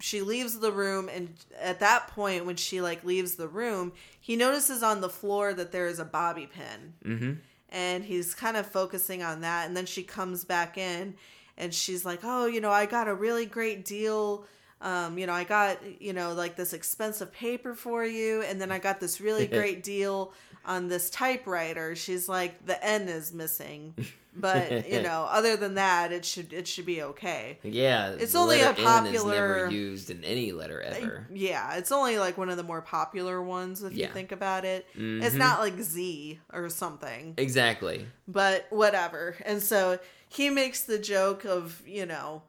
she leaves the room and at that point when she like leaves the room he notices on the floor that there is a bobby pin Mm-hmm. and he's kind of focusing on that and then she comes back in and she's like oh you know i got a really great deal um, you know i got you know like this expensive paper for you and then i got this really great deal on this typewriter she's like the n is missing but you know other than that it should it should be okay Yeah. It's only a letter N is popular- never used in any letter ever. yeah it's only like one of the more popular ones if you think about it it's Mhm. not like z or something Exactly. but whatever. And so he makes the joke of, you know,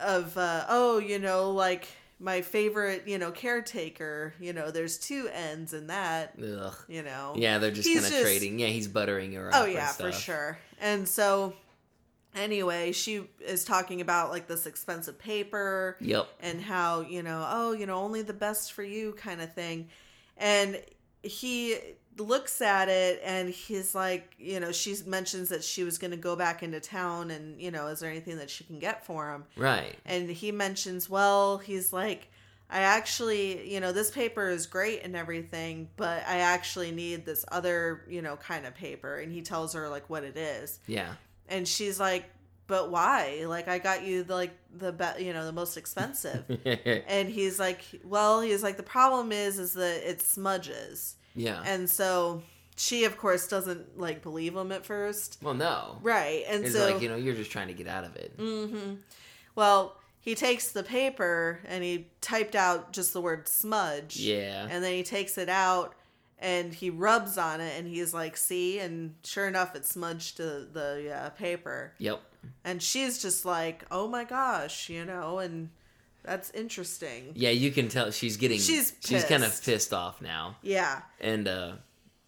of uh, oh, you know, like my favorite, you know, caretaker, you know, there's two ends in that, Ugh. you know. Yeah, they're just kind of trading. Yeah, he's buttering her up. Oh yeah, for sure. And so anyway, she is talking about like this expensive paper Yep. and how you know oh you know only the best for you kind of thing and he looks at it and he's like you know she mentions that she was going to go back into town and you know is there anything that she can get for him? Right. and he mentions well he's like i actually you know this paper is great and everything but i actually need this other you know kind of paper. And he tells her like what it is. Yeah. and she's like but why? Like i got you the, like the be- you know the most expensive. And he's like well he's like the problem is is that it smudges yeah. and so she of course doesn't like believe him at first well, no. right and It's so like you know you're just trying to get out of it. hmm well he takes the paper and he typed out just the word smudge Yeah. and then he takes it out and he rubs on it and he's like see and sure enough it smudged to the uh, paper Yep. and she's just like oh my gosh you know and that's interesting Yeah, you can tell she's getting She's she's kind of pissed. pissed off now. yeah And uh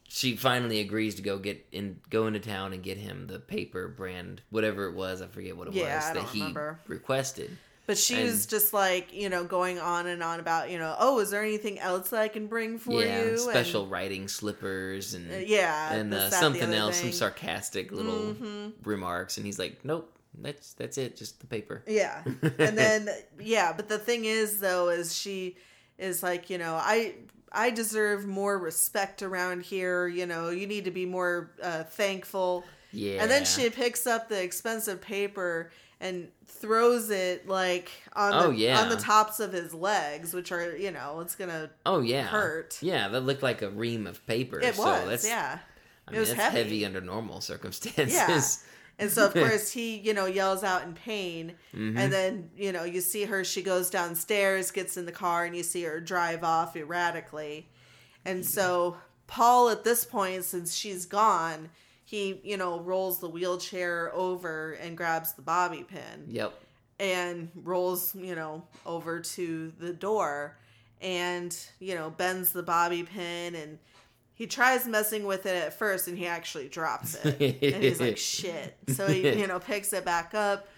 she finally agrees to go get in go into town and get him the paper brand whatever it was, I forget what it Yeah, was I that he remember. requested. but she And- was just like you know going on and on about you know oh is there anything else that i can bring for yeah, you special writing slippers and and, uh, yeah and this, uh, that, something else, some sarcastic little Mhm. remarks, and he's like, "Nope, that's that's it, just the paper." Yeah. And then yeah, but the thing is though is she is like, you know, I I deserve more respect around here, you know, you need to be more uh, thankful. yeah, And then she picks up the expensive paper and throws it like on Oh, the yeah. on the tops of his legs, which are, you know, it's going to oh yeah, hurt. Yeah, that looked like a ream of paper. it so was, that's, yeah. I It mean, was that's heavy. heavy. under normal circumstances. Yeah. And so of course he, you know, yells out in pain Mhm. and then, you know, you see her she goes downstairs, gets in the car and you see her drive off erratically. And so Paul at this point since she's gone, he, you know, rolls the wheelchair over and grabs the bobby pin Yep. and rolls, you know, over to the door and, you know, bends the bobby pin and he tries messing with it at first and he actually drops it. and he's like, shit. So he, you know, picks it back up,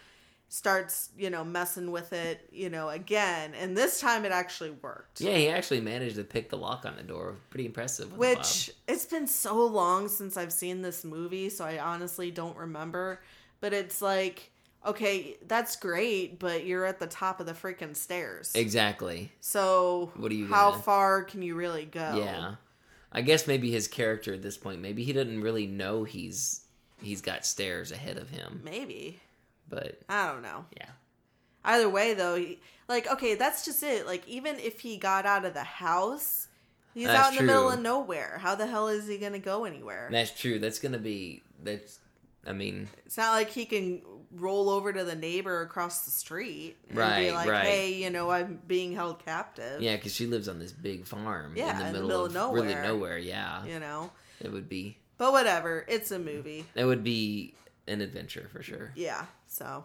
starts, you know, messing with it, you know, again. And this time it actually worked. Yeah, he actually managed to pick the lock on the door. Pretty impressive. Which it's been so long since I've seen this movie, so I honestly don't remember. But it's like, okay, that's great, but you're at the top of the freaking stairs. Exactly. So What are you how gonna- far can you really go? Yeah. I guess maybe his character at this point, maybe he doesn't really know he's he's got stairs ahead of him. Maybe. But I don't know. yeah. Either way, though, he, like, okay, that's just it. Like, even if he got out of the house, he's That's out in the middle of nowhere. How the hell is he going to go anywhere? That's true. That's gonna be that's I mean, It's not like he can roll over to the neighbor across the street and be Right, like, right. hey, you know, I'm being held captive. yeah, because she lives on this big farm Yeah, in the middle, of, really nowhere. nowhere. Yeah, You know? it would be But whatever. It's a movie. it would be an adventure for sure. Yeah. So.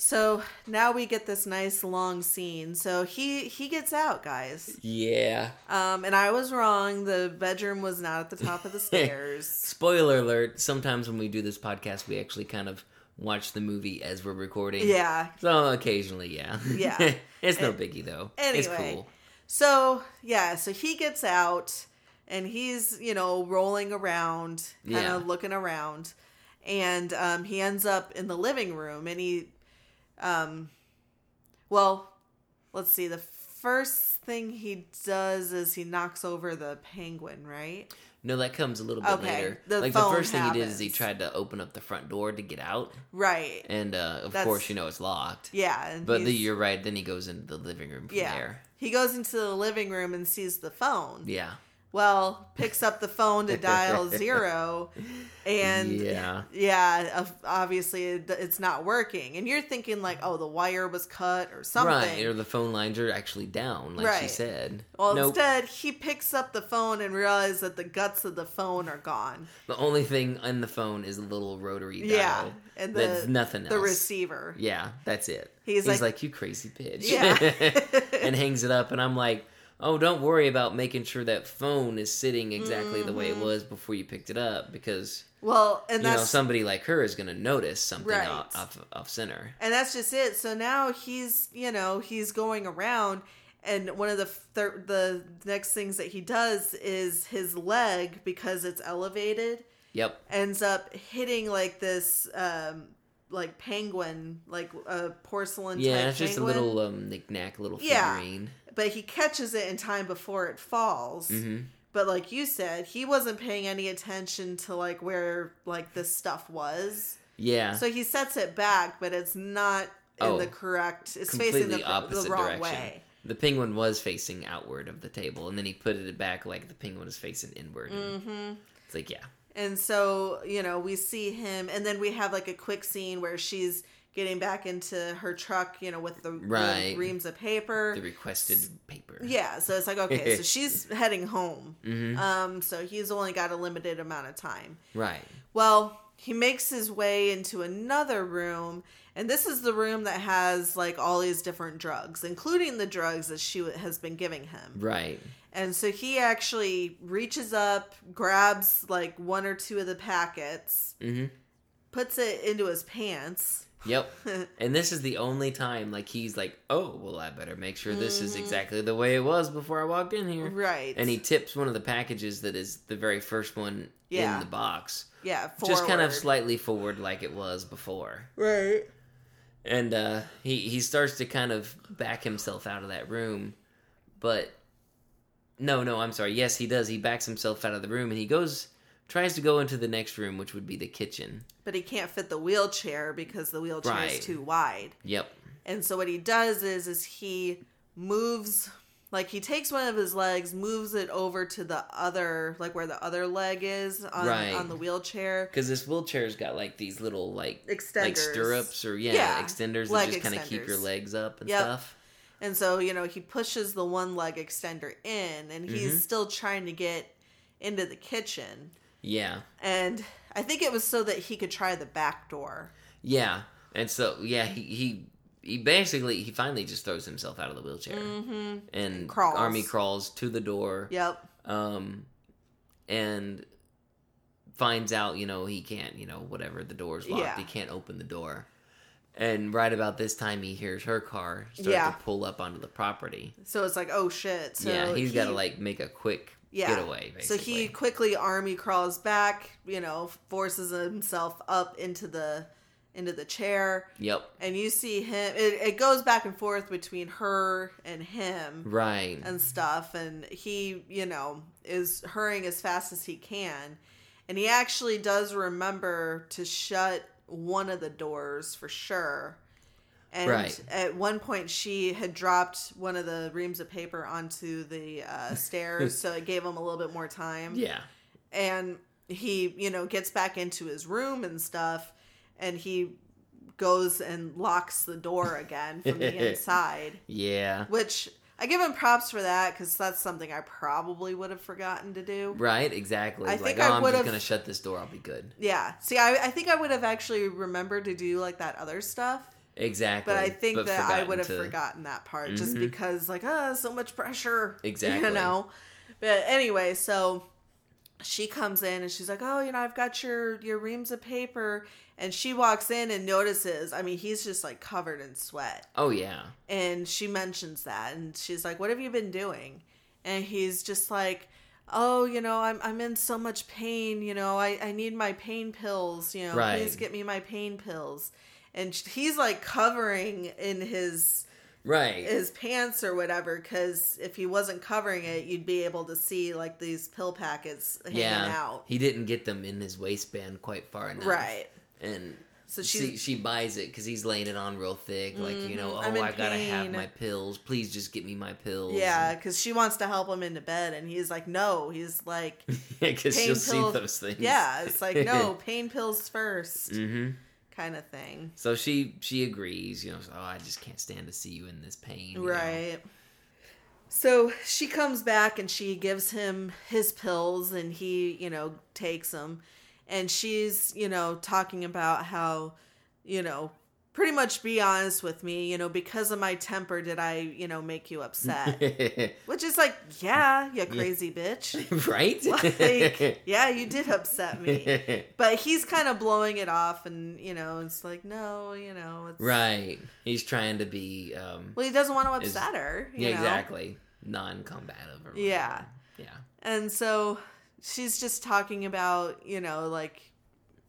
So now we get this nice long scene. So he he gets out, guys. Yeah. Um, and I was wrong. The bedroom was not at the top of the stairs. Spoiler alert: Sometimes when we do this podcast, we actually kind of watch the movie as we're recording. yeah. So occasionally, yeah. Yeah. it's no biggie though. it's Anyway. cool. So yeah. So he gets out, and he's you know rolling around, kind Yeah. of looking around, and um, he ends up in the living room, and he, um, well, let's see. The first thing he does is he knocks over the penguin, right? No, that comes a little bit Okay, later. the like the first thing he did is he tried to open up the front door to get out, Right. and uh, of That's- course, you know it's locked. Yeah. But the, you're right. Then he goes into the living room from yeah. there. He goes into the living room and sees the phone. Yeah. Well, picks up the phone to dial zero, and Yeah. yeah, obviously it's not working. And you're thinking like, oh, the wire was cut or something. Right. Or the phone lines are actually down, like she said. well, nope. instead he picks up the phone and realizes that the guts of the phone are gone. The only thing on the phone is a little rotary dial. Yeah, and the That's nothing else. the receiver. Yeah, that's it. He's He's, like- like, you crazy bitch. Yeah. and hangs it up, and I'm like, oh, don't worry about making sure that phone is sitting exactly the way it was before you picked it up, because Well, and you know Mm-hmm. somebody like her is going to notice something Right. off, off off center. and that's just it. So now he's, you know, he's going around, and one of the thir- the next things that he does is his leg because it's elevated Yep. ends up hitting like this, um, like penguin, like a porcelain. Yeah, type it's just penguin. a little um knick-knack, little figurine. But he catches it in time before it falls. hmm But like you said, he wasn't paying any attention to like where like this stuff was. Yeah. So he sets it back, but it's not in Oh, the correct. It's facing the, opposite the wrong direction. way. The penguin was facing outward of the table, and then he put it back like the penguin is facing inward. and hmm It's like, yeah, And so you know we see him, and then we have like a quick scene where she's getting back into her truck, you know, with the, the Right. reams of paper. the requested paper. Yeah, so it's like okay, so she's heading home. hmm Um, so he's only got a limited amount of time. Right. Well, he makes his way into another room, and this is the room that has like all these different drugs, including the drugs that she has been giving him. Right. And so he actually reaches up, grabs like one or two of the packets, hmm puts it into his pants. Yep. and this is the only time like he's like, oh, well, I better make sure this is Mhm. exactly the way it was before I walked in here. Right. And he tips one of the packages that is the very first one Yeah. in the box, yeah, just kind of slightly forward like it was before. right. and uh, he he starts to kind of back himself out of that room, but no, no, I'm sorry. Yes, he does. He backs himself out of the room, and he goes tries to go into the next room, which would be the kitchen. But he can't fit the wheelchair because the wheelchair is too wide. Yep. And so what he does is is he moves like he takes one of his legs, moves it over to the other like where the other leg is on Right. on the wheelchair. Because this wheelchair's got like these little like Extenders. like stirrups or yeah, Yeah, extenders leg that just kind of keep your legs up and Yep. stuff. And so, you know, he pushes the one leg extender in and he's Mhm. still trying to get into the kitchen. Yeah, And I think it was so that he could try the back door. yeah, and so yeah, he he he basically he finally just throws himself out of the wheelchair Mm-hmm. and Crawls. army crawls to the door. Yep. Um, and finds out, you know, he can't, you know, whatever the door's locked, Yeah. he can't open the door. And right about this time, he hears her car start Yeah. to pull up onto the property. So it's like, oh shit. So yeah, he's he- got to like make a quick Yeah. getaway. So Basically. he quickly army crawls back, you know, forces himself up into the into the chair, Yep. and you see him. It, it goes back and forth between her and him Right. and stuff, and he, you know, is hurrying as fast as he can, and he actually does remember to shut one of the doors for sure. And Right. at one point, she had dropped one of the reams of paper onto the uh, stairs, so it gave him a little bit more time yeah. and he you know gets back into his room and stuff and he goes and locks the door again from the inside Yeah. which i give him props for that because that's something i probably would have forgotten to do Right. Exactly. I like, think oh, I I'm just gonna shut this door. I'll be good. yeah see i, I think i would have actually remembered to do like that other stuff Exactly. but i think that i would have to- forgotten that part just Mhm. because like ah so much pressure Exactly. you know but anyway so she comes in and she's like oh you know i've got your your reams of paper and she walks in and notices i mean he's just like covered in sweat Oh yeah. and she mentions that and she's like what have you been doing and he's just like oh you know i'm, I'm in so much pain you know I, I need my pain pills you know Right. please get me my pain pills and he's like covering in his Right. his pants or whatever because if he wasn't covering it you'd be able to see like these pill packets hanging yeah. out He didn't get them in his waistband quite far enough. right And So she she buys it because he's laying it on real thick. Like you know, Mhm. oh, I'm gotta have my pills. Please just get me my pills. yeah because she wants to help him into bed and he's like no he's like because pain she'll see those things. yeah it's like no pain pills first hmm kind of thing So she she agrees. You know, so, oh, I just can't stand to see you in this pain. you know. Right. So she comes back and she gives him his pills and he, you know, takes them. And she's, you know, talking about how, you know, pretty much be honest with me, you know, because of my temper did I, you know, make you upset. Which is like, yeah, you crazy bitch. right? Like, yeah, you did upset me. But he's kind of blowing it off and, you know, it's like, no, you know, it's right. He's trying to be. um Well, he doesn't want to Is- upset her. You Yeah, know? exactly. Non-combative. Yeah. Yeah. And so she's just talking about, you know, like,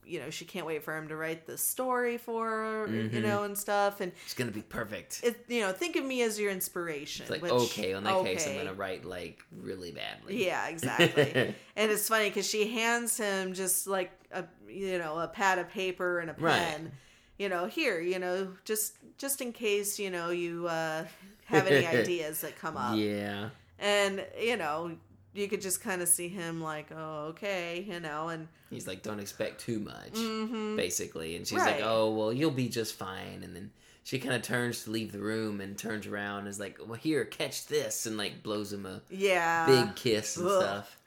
you know, she can't wait for him to write the story for her, you Mhm. know, and stuff. And It's gonna be perfect. it, you know, think of me as your inspiration. It's like which- okay, on that case, I'm gonna write like really badly. Yeah, exactly. and it's funny because she hands him just like a, you know, a pad of paper and a pen. Right. You know, here, you know, just just in case, you know, you uh, have any ideas that come up. Yeah. and you know you could just kind of see him like oh okay you know and He's like, don't expect too much, mhm. basically. And she's Right. like, oh, well, you'll be just fine. And then she kind of turns to leave the room and turns around and is like, well, here, catch this. And like blows him a yeah big kiss and ugh. stuff.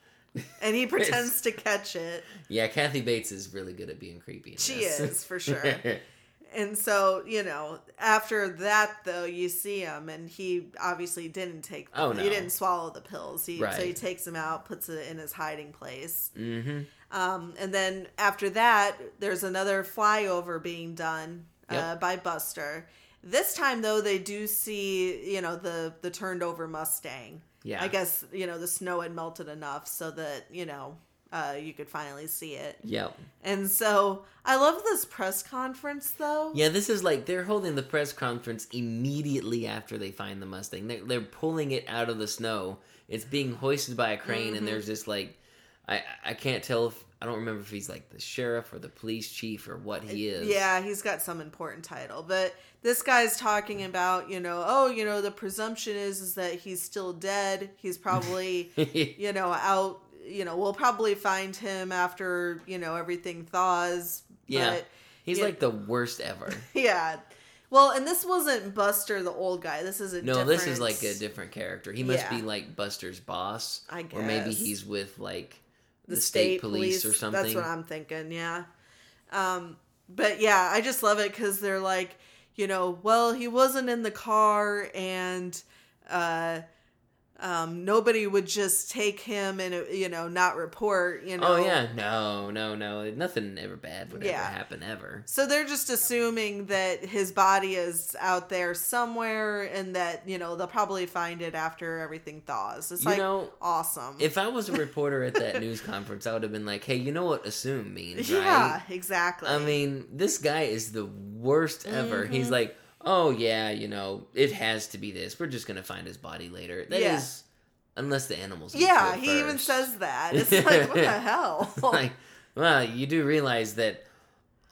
and he pretends to catch it Yeah, Kathy Bates is really good at being creepy. She is for sure and so you know after that though you see him and he obviously didn't take the, Oh, no. he didn't swallow the pills he so he takes them out puts it in his hiding place mm-hmm. Um, and then after that, there's another flyover being done uh, Yep. by Buster. This time, though, they do see you know the the turned over Mustang. Yeah. I guess you know the snow had melted enough so that you know uh, you could finally see it. Yep. And so I love this press conference though. Yeah, this is like they're holding the press conference immediately after they find the Mustang. They're, they're pulling it out of the snow. It's being hoisted by a crane, Mm-hmm. and there's this like, I I can't tell if I don't remember if he's like the sheriff or the police chief or what he is. Yeah, he's got some important title, but this guy's talking about, you know, oh, you know, the presumption is is that he's still dead. He's probably, you know, out. You know, we'll probably find him after you know everything thaws. Yeah. but, he's like the worst ever. yeah. Well, and this wasn't Buster, the old guy. This is a No, this is like a different character. He must Yeah. be like Buster's boss, I guess, or maybe he's with like the, the, state, police, or something. That's what I'm thinking. Yeah. Um, but yeah, I just love it because they're like, you know, well, he wasn't in the car, and uh, um, nobody would just take him and uh, you know not report. You know. Oh yeah, no, no, no, nothing ever bad would Yeah. ever happen ever. So they're just assuming that his body is out there somewhere, and that you know they'll probably find it after everything thaws. It's You like know, awesome. If I was a reporter at that news conference, I would have been like, "Hey, you know what assume means, right?" yeah, exactly. I mean, this guy is the worst ever. He's Mm-hmm. like, "Oh yeah, you know, it has to be this. We're just gonna find his body later." That is, Yeah. unless the animals. yeah, he even says that. It's like what the hell? like, well, you do realize that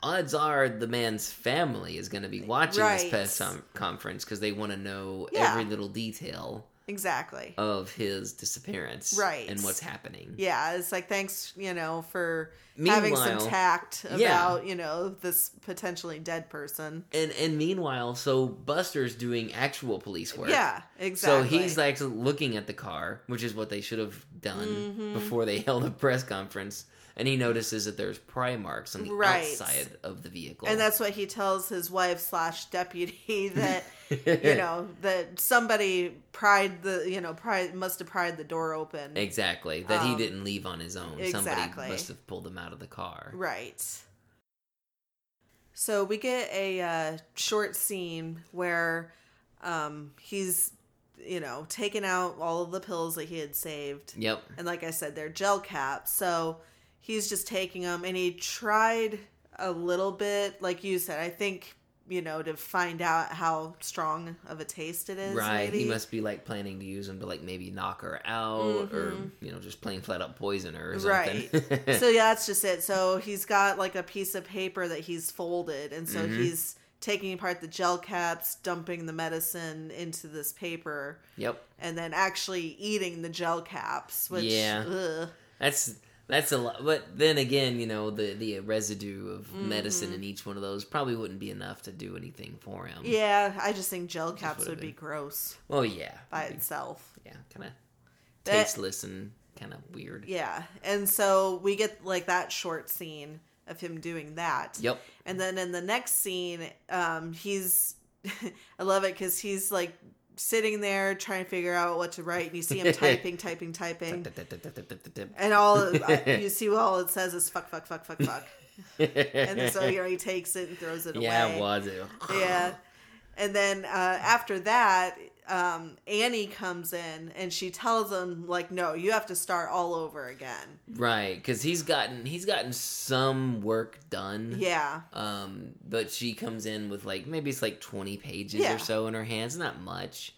odds are the man's family is going to be watching Right. this press com- conference because they want to know Yeah. every little detail exactly. of his disappearance Right. and what's happening. Yeah, it's like thanks, you know, for having some tact about, Yeah. you know, this potentially dead person. And and meanwhile, so Buster's doing actual police work. Yeah, exactly. So he's like looking at the car, which is what they should have done Mm-hmm. before they held a press conference. And he notices that there's pry marks on the Right. outside of the vehicle. and that's what he tells his wife slash deputy that you know that somebody pried the you know pried must have pried the door open. Exactly. That he Um, didn't leave on his own. exactly. Somebody must have pulled him out of the car. Right. So we get a uh, short scene where um, he's, you know, taking out all of the pills that he had saved. Yep. And like I said, they're gel caps. So he's just taking them and he tried a little bit, like you said, I think, you know, to find out how strong of a taste it is. Right. maybe. He must be like planning to use him to like maybe knock her out or, you know, just plain flat out poison her or something. Mm-hmm. Right. so yeah, that's just it. So he's got like a piece of paper that he's folded, and so Mm-hmm. he's taking apart the gel caps, dumping the medicine into this paper, yep. and then actually eating the gel caps. Which, Yeah. ugh. That's that's a lot. But then again, you know, the the residue of Mm-hmm. medicine in each one of those probably wouldn't be enough to do anything for him. yeah, I just think gel caps would've be gross Well, yeah. by itself. Yeah. Kind of tasteless and kind of weird. Yeah, and so we get like that short scene of him doing that. Yep. And then in the next scene, um, he's I love it because he's like sitting there trying to figure out what to write, and you see him typing, typing, typing, and all you see all it says is fuck, fuck, fuck, fuck, fuck, and so you know he takes it and throws it yeah, away. it was it. Yeah, and then uh, after that. Um, Annie comes in and she tells him like, "No, you have to start all over again." Right, because he's gotten he's gotten some work done. Yeah, Um, but she comes in with like maybe it's like twenty pages Yeah. or so in her hands, not much.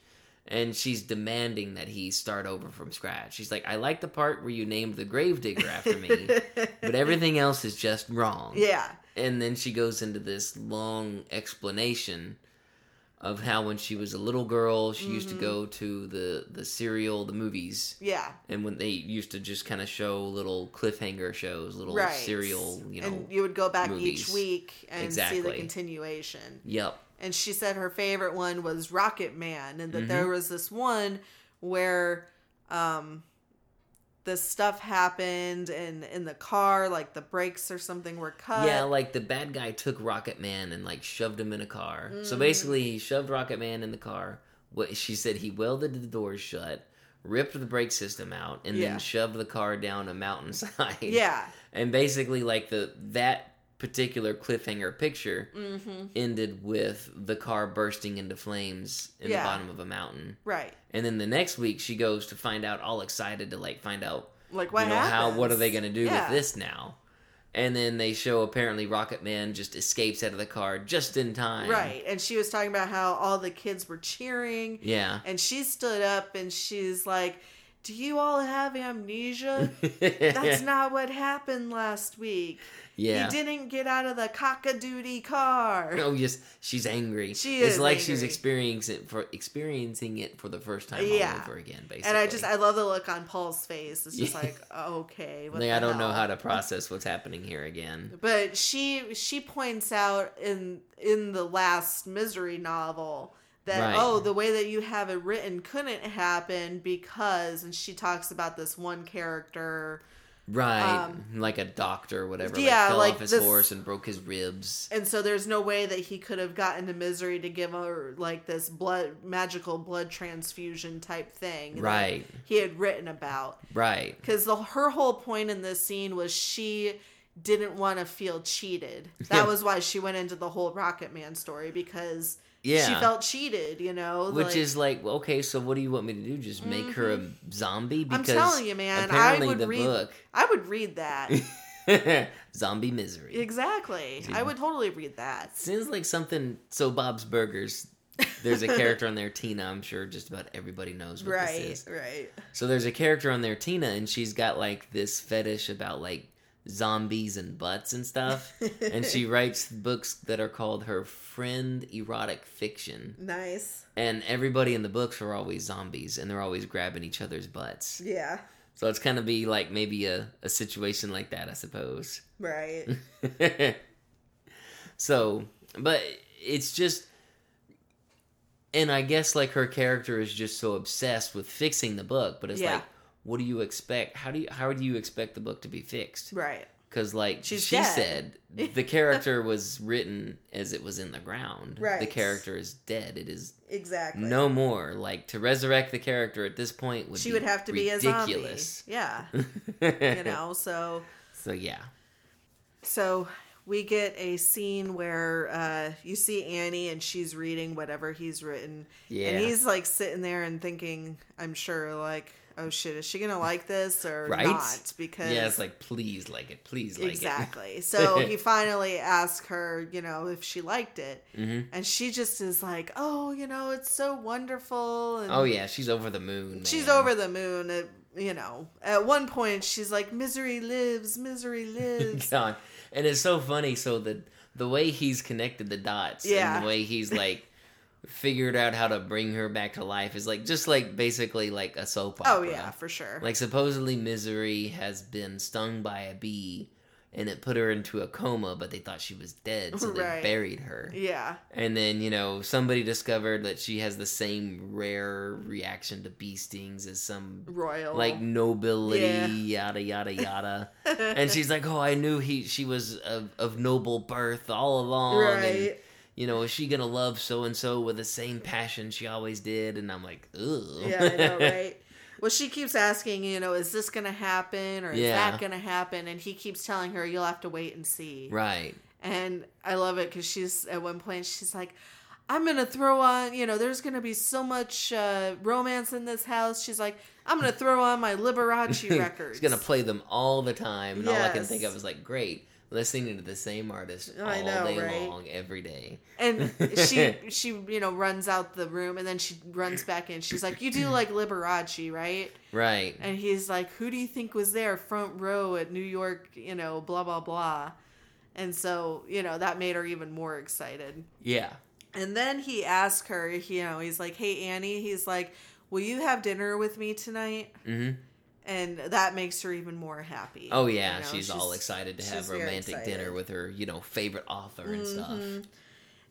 And she's demanding that he start over from scratch. She's like, I like the part where you named the gravedigger after me, but everything else is just wrong. yeah, And then she goes into this long explanation of how when she was a little girl, she used Mm-hmm. to go to the the serial, the movies, yeah. and when they used to just kind of show little cliffhanger shows, little right. serial, you know. and you would go back each week and see the continuation. yep. And she said her favorite one was Rocket Man, and that Mm-hmm. there was this one where um, this stuff happened and in the car, like the brakes or something were cut. Yeah, like the bad guy took Rocket Man and like shoved him in a car. Mm. So basically, he shoved Rocket Man in the car. What she said, he welded the doors shut, ripped the brake system out, and Yeah. then shoved the car down a mountainside. yeah, and basically, like the that particular cliffhanger picture Mm-hmm. ended with the car bursting into flames in Yeah. the bottom of a mountain. right. And then the next week, she goes to find out, all excited to like find out Like what you know how what are they going to do Yeah. with this now and then they show apparently rocket man just escapes out of the car just in time Right. And she was talking about how all the kids were cheering. yeah And she stood up and she's like, Do you all have amnesia? That's not what happened last week. yeah He didn't get out of the cock-a-doodie car. oh yes she's angry She is. it's like she's experiencing it for experiencing it for the first time Yeah. all over again basically And I just I love the look on Paul's face. It's just like, okay, what like i don't know how to process what's happening here again But she she points out in in the last misery novel that Right. oh the way that you have it written couldn't happen because and she talks about this one character Right, Um, like a doctor or whatever. yeah, like fell like off his this- horse and broke his ribs. and so there's no way that he could have gotten to misery to give her like this blood magical blood transfusion type thing that Right. he had written about Right. because the her whole point in this scene was she didn't want to feel cheated that was why she went into the whole rocket man story because Yeah. she felt cheated you know Which like- is like, okay, so what do you want me to do? Just make her a mm-hmm. zombie? I'm Because telling you, man, I apparently would the read. book, I would read that Zombie Misery. exactly. I would totally read that. Seems like something. So Bob's Burgers. There's a character on there, Tina. I'm sure just about everybody knows what Right, this is. right. So there's a character on there, Tina, and she's got like this fetish about like zombies and butts and stuff. and she writes books that are called her friend erotic fiction. Nice. And everybody in the books are always zombies, and they're always grabbing each other's butts. Yeah. So it's kind of be like maybe a, a situation like that, I suppose. Right. so, but it's just, and I guess like her character is just so obsessed with fixing the book, but it's Yeah. like, what do you expect? How do you how do you expect the book to be fixed? right. Because like She's she dead. said, the character was written as it was in the ground. Right. The character is dead. It is Exactly. no more. Like to resurrect the character at this point would she be would have to ridiculous. be zombie. Yeah. You know, so So yeah. so we get a scene where uh, you see Annie and she's reading whatever he's written. Yeah. And he's like sitting there and thinking, I'm sure, like, oh shit, is she gonna like this or Right? not? Because Yeah, it's like please like it, please like it. exactly. so he finally asked her, you know, if she liked it, it. hmm and she just is like, oh, you know, it's so wonderful. And Oh yeah, she's over the moon. she's over the moon. It, you know, at one point she's like, misery lives, misery lives. God. And it's so funny. So the the way he's connected the dots, Yeah. and the way he's like figured out how to bring her back to life is like just like basically like a soap oh, opera. oh yeah, for sure. Like supposedly Misery has been stung by a bee and it put her into a coma, but they thought she was dead, so they buried her. yeah, And then, you know, somebody discovered that she has the same rare reaction to bee stings as some royal. like nobility, Yeah. yada yada yada. and she's like, "Oh, I knew he she was of, of noble birth all along." And, right. You know, is she gonna love so and so with the same passion she always did? And I'm like, ugh. Yeah, I know, right? Well, she keeps asking, you know, is this going to happen or is Yeah. that going to happen? And he keeps telling her, you'll have to wait and see. right. And I love it because she's at one point, she's like, I'm going to throw on, you know, there's going to be so much uh, romance in this house. She's like, I'm going to throw on my Liberace records. He's gonna play them all the time, and all I can think of is like, great, listening to the same artist all know, day right? long, every day. and she she you know runs out the room and then she runs back in she's like you do like liberace right Right. and he's like who do you think was there front row at new york you know blah blah blah and so you know that made her even more excited Yeah. and then he asked her you know he's like hey annie he's like will you have dinner with me tonight hmm and that makes her even more happy Oh yeah, You know, she's, all excited to have she's romantic dinner with her, you know, favorite author and stuff. Mhm.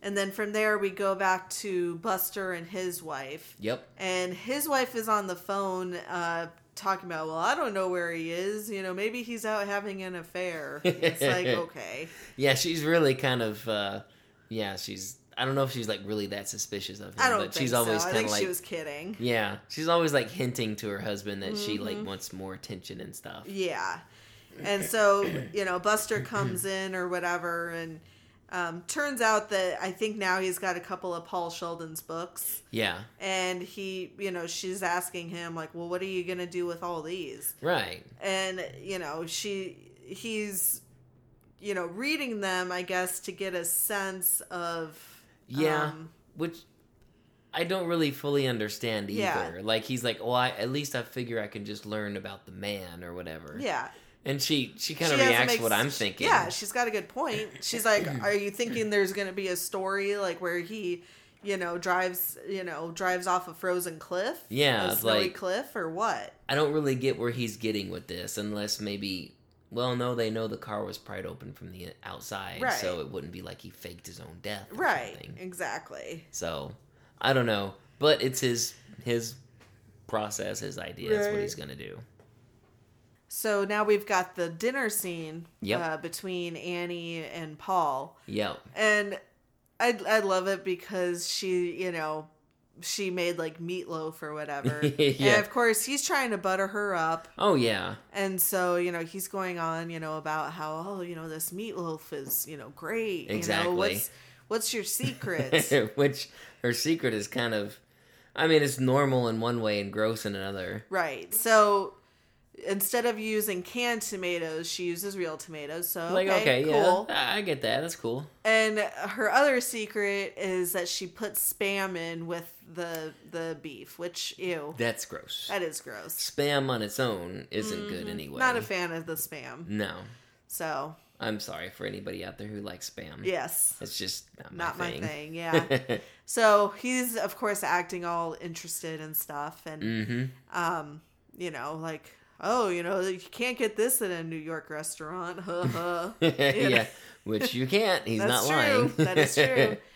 and then from there we go back to buster and his wife Yep. and his wife is on the phone uh talking about well i don't know where he is you know maybe he's out having an affair it's like okay Yeah, she's really kind of uh yeah, she's I don't know if she's like really that suspicious of him, i don't but think she's always i kind of like she was kidding Yeah, she's always like hinting to her husband that she Mm-hmm. like wants more attention and stuff. yeah and so you know buster comes in or whatever and um, turns out that i think now he's got a couple of paul sheldon's books Yeah. and he you know she's asking him like well what are you gonna do with all these Right. and you know she he's you know reading them i guess to get a sense of Yeah. um, Which I don't really fully understand either. Yeah. Like he's like, "Well, I, at least I figure I can just learn about the man or whatever." yeah And she she kind of to reacts make- what I'm thinking. yeah she's got a good point she's like are you thinking there's gonna be a story like where he you know drives you know drives off a frozen cliff Yeah, a snowy like- cliff or what I don't really get where he's getting with this unless maybe well, no, they know the car was pried open from the outside, Right. so it wouldn't be like he faked his own death right something. exactly So, I don't know, but it's his his process, his idea. That's what he's going to do. So now we've got the dinner scene Yep. uh, between Annie and Paul. Yep. And I I love it because she, you know, she made like meatloaf or whatever. Yeah. And of course, he's trying to butter her up. Oh yeah. And so, you know, he's going on, you know, about how, oh, you know, this meatloaf is, you know, great. You Exactly. know, what's what's your secret? Which her secret is kind of, I mean, it's normal in one way and gross in another. right. So instead of using canned tomatoes, she uses real tomatoes. So Like, okay, okay, cool. yeah, I get that. That's cool. And her other secret is that she puts spam in with the the beef, which ew, That's gross. that is gross. Spam on its own isn't good anyway. Mm-hmm. Not a fan of the spam. No, So I'm sorry for anybody out there who likes spam. yes, It's just not my not my thing. thing. Yeah. so he's of course acting all interested and stuff, and mm-hmm. um, you know, like oh, you know, you can't get this in a New York restaurant. Yeah, which you can't. He's not lying. true. That is true.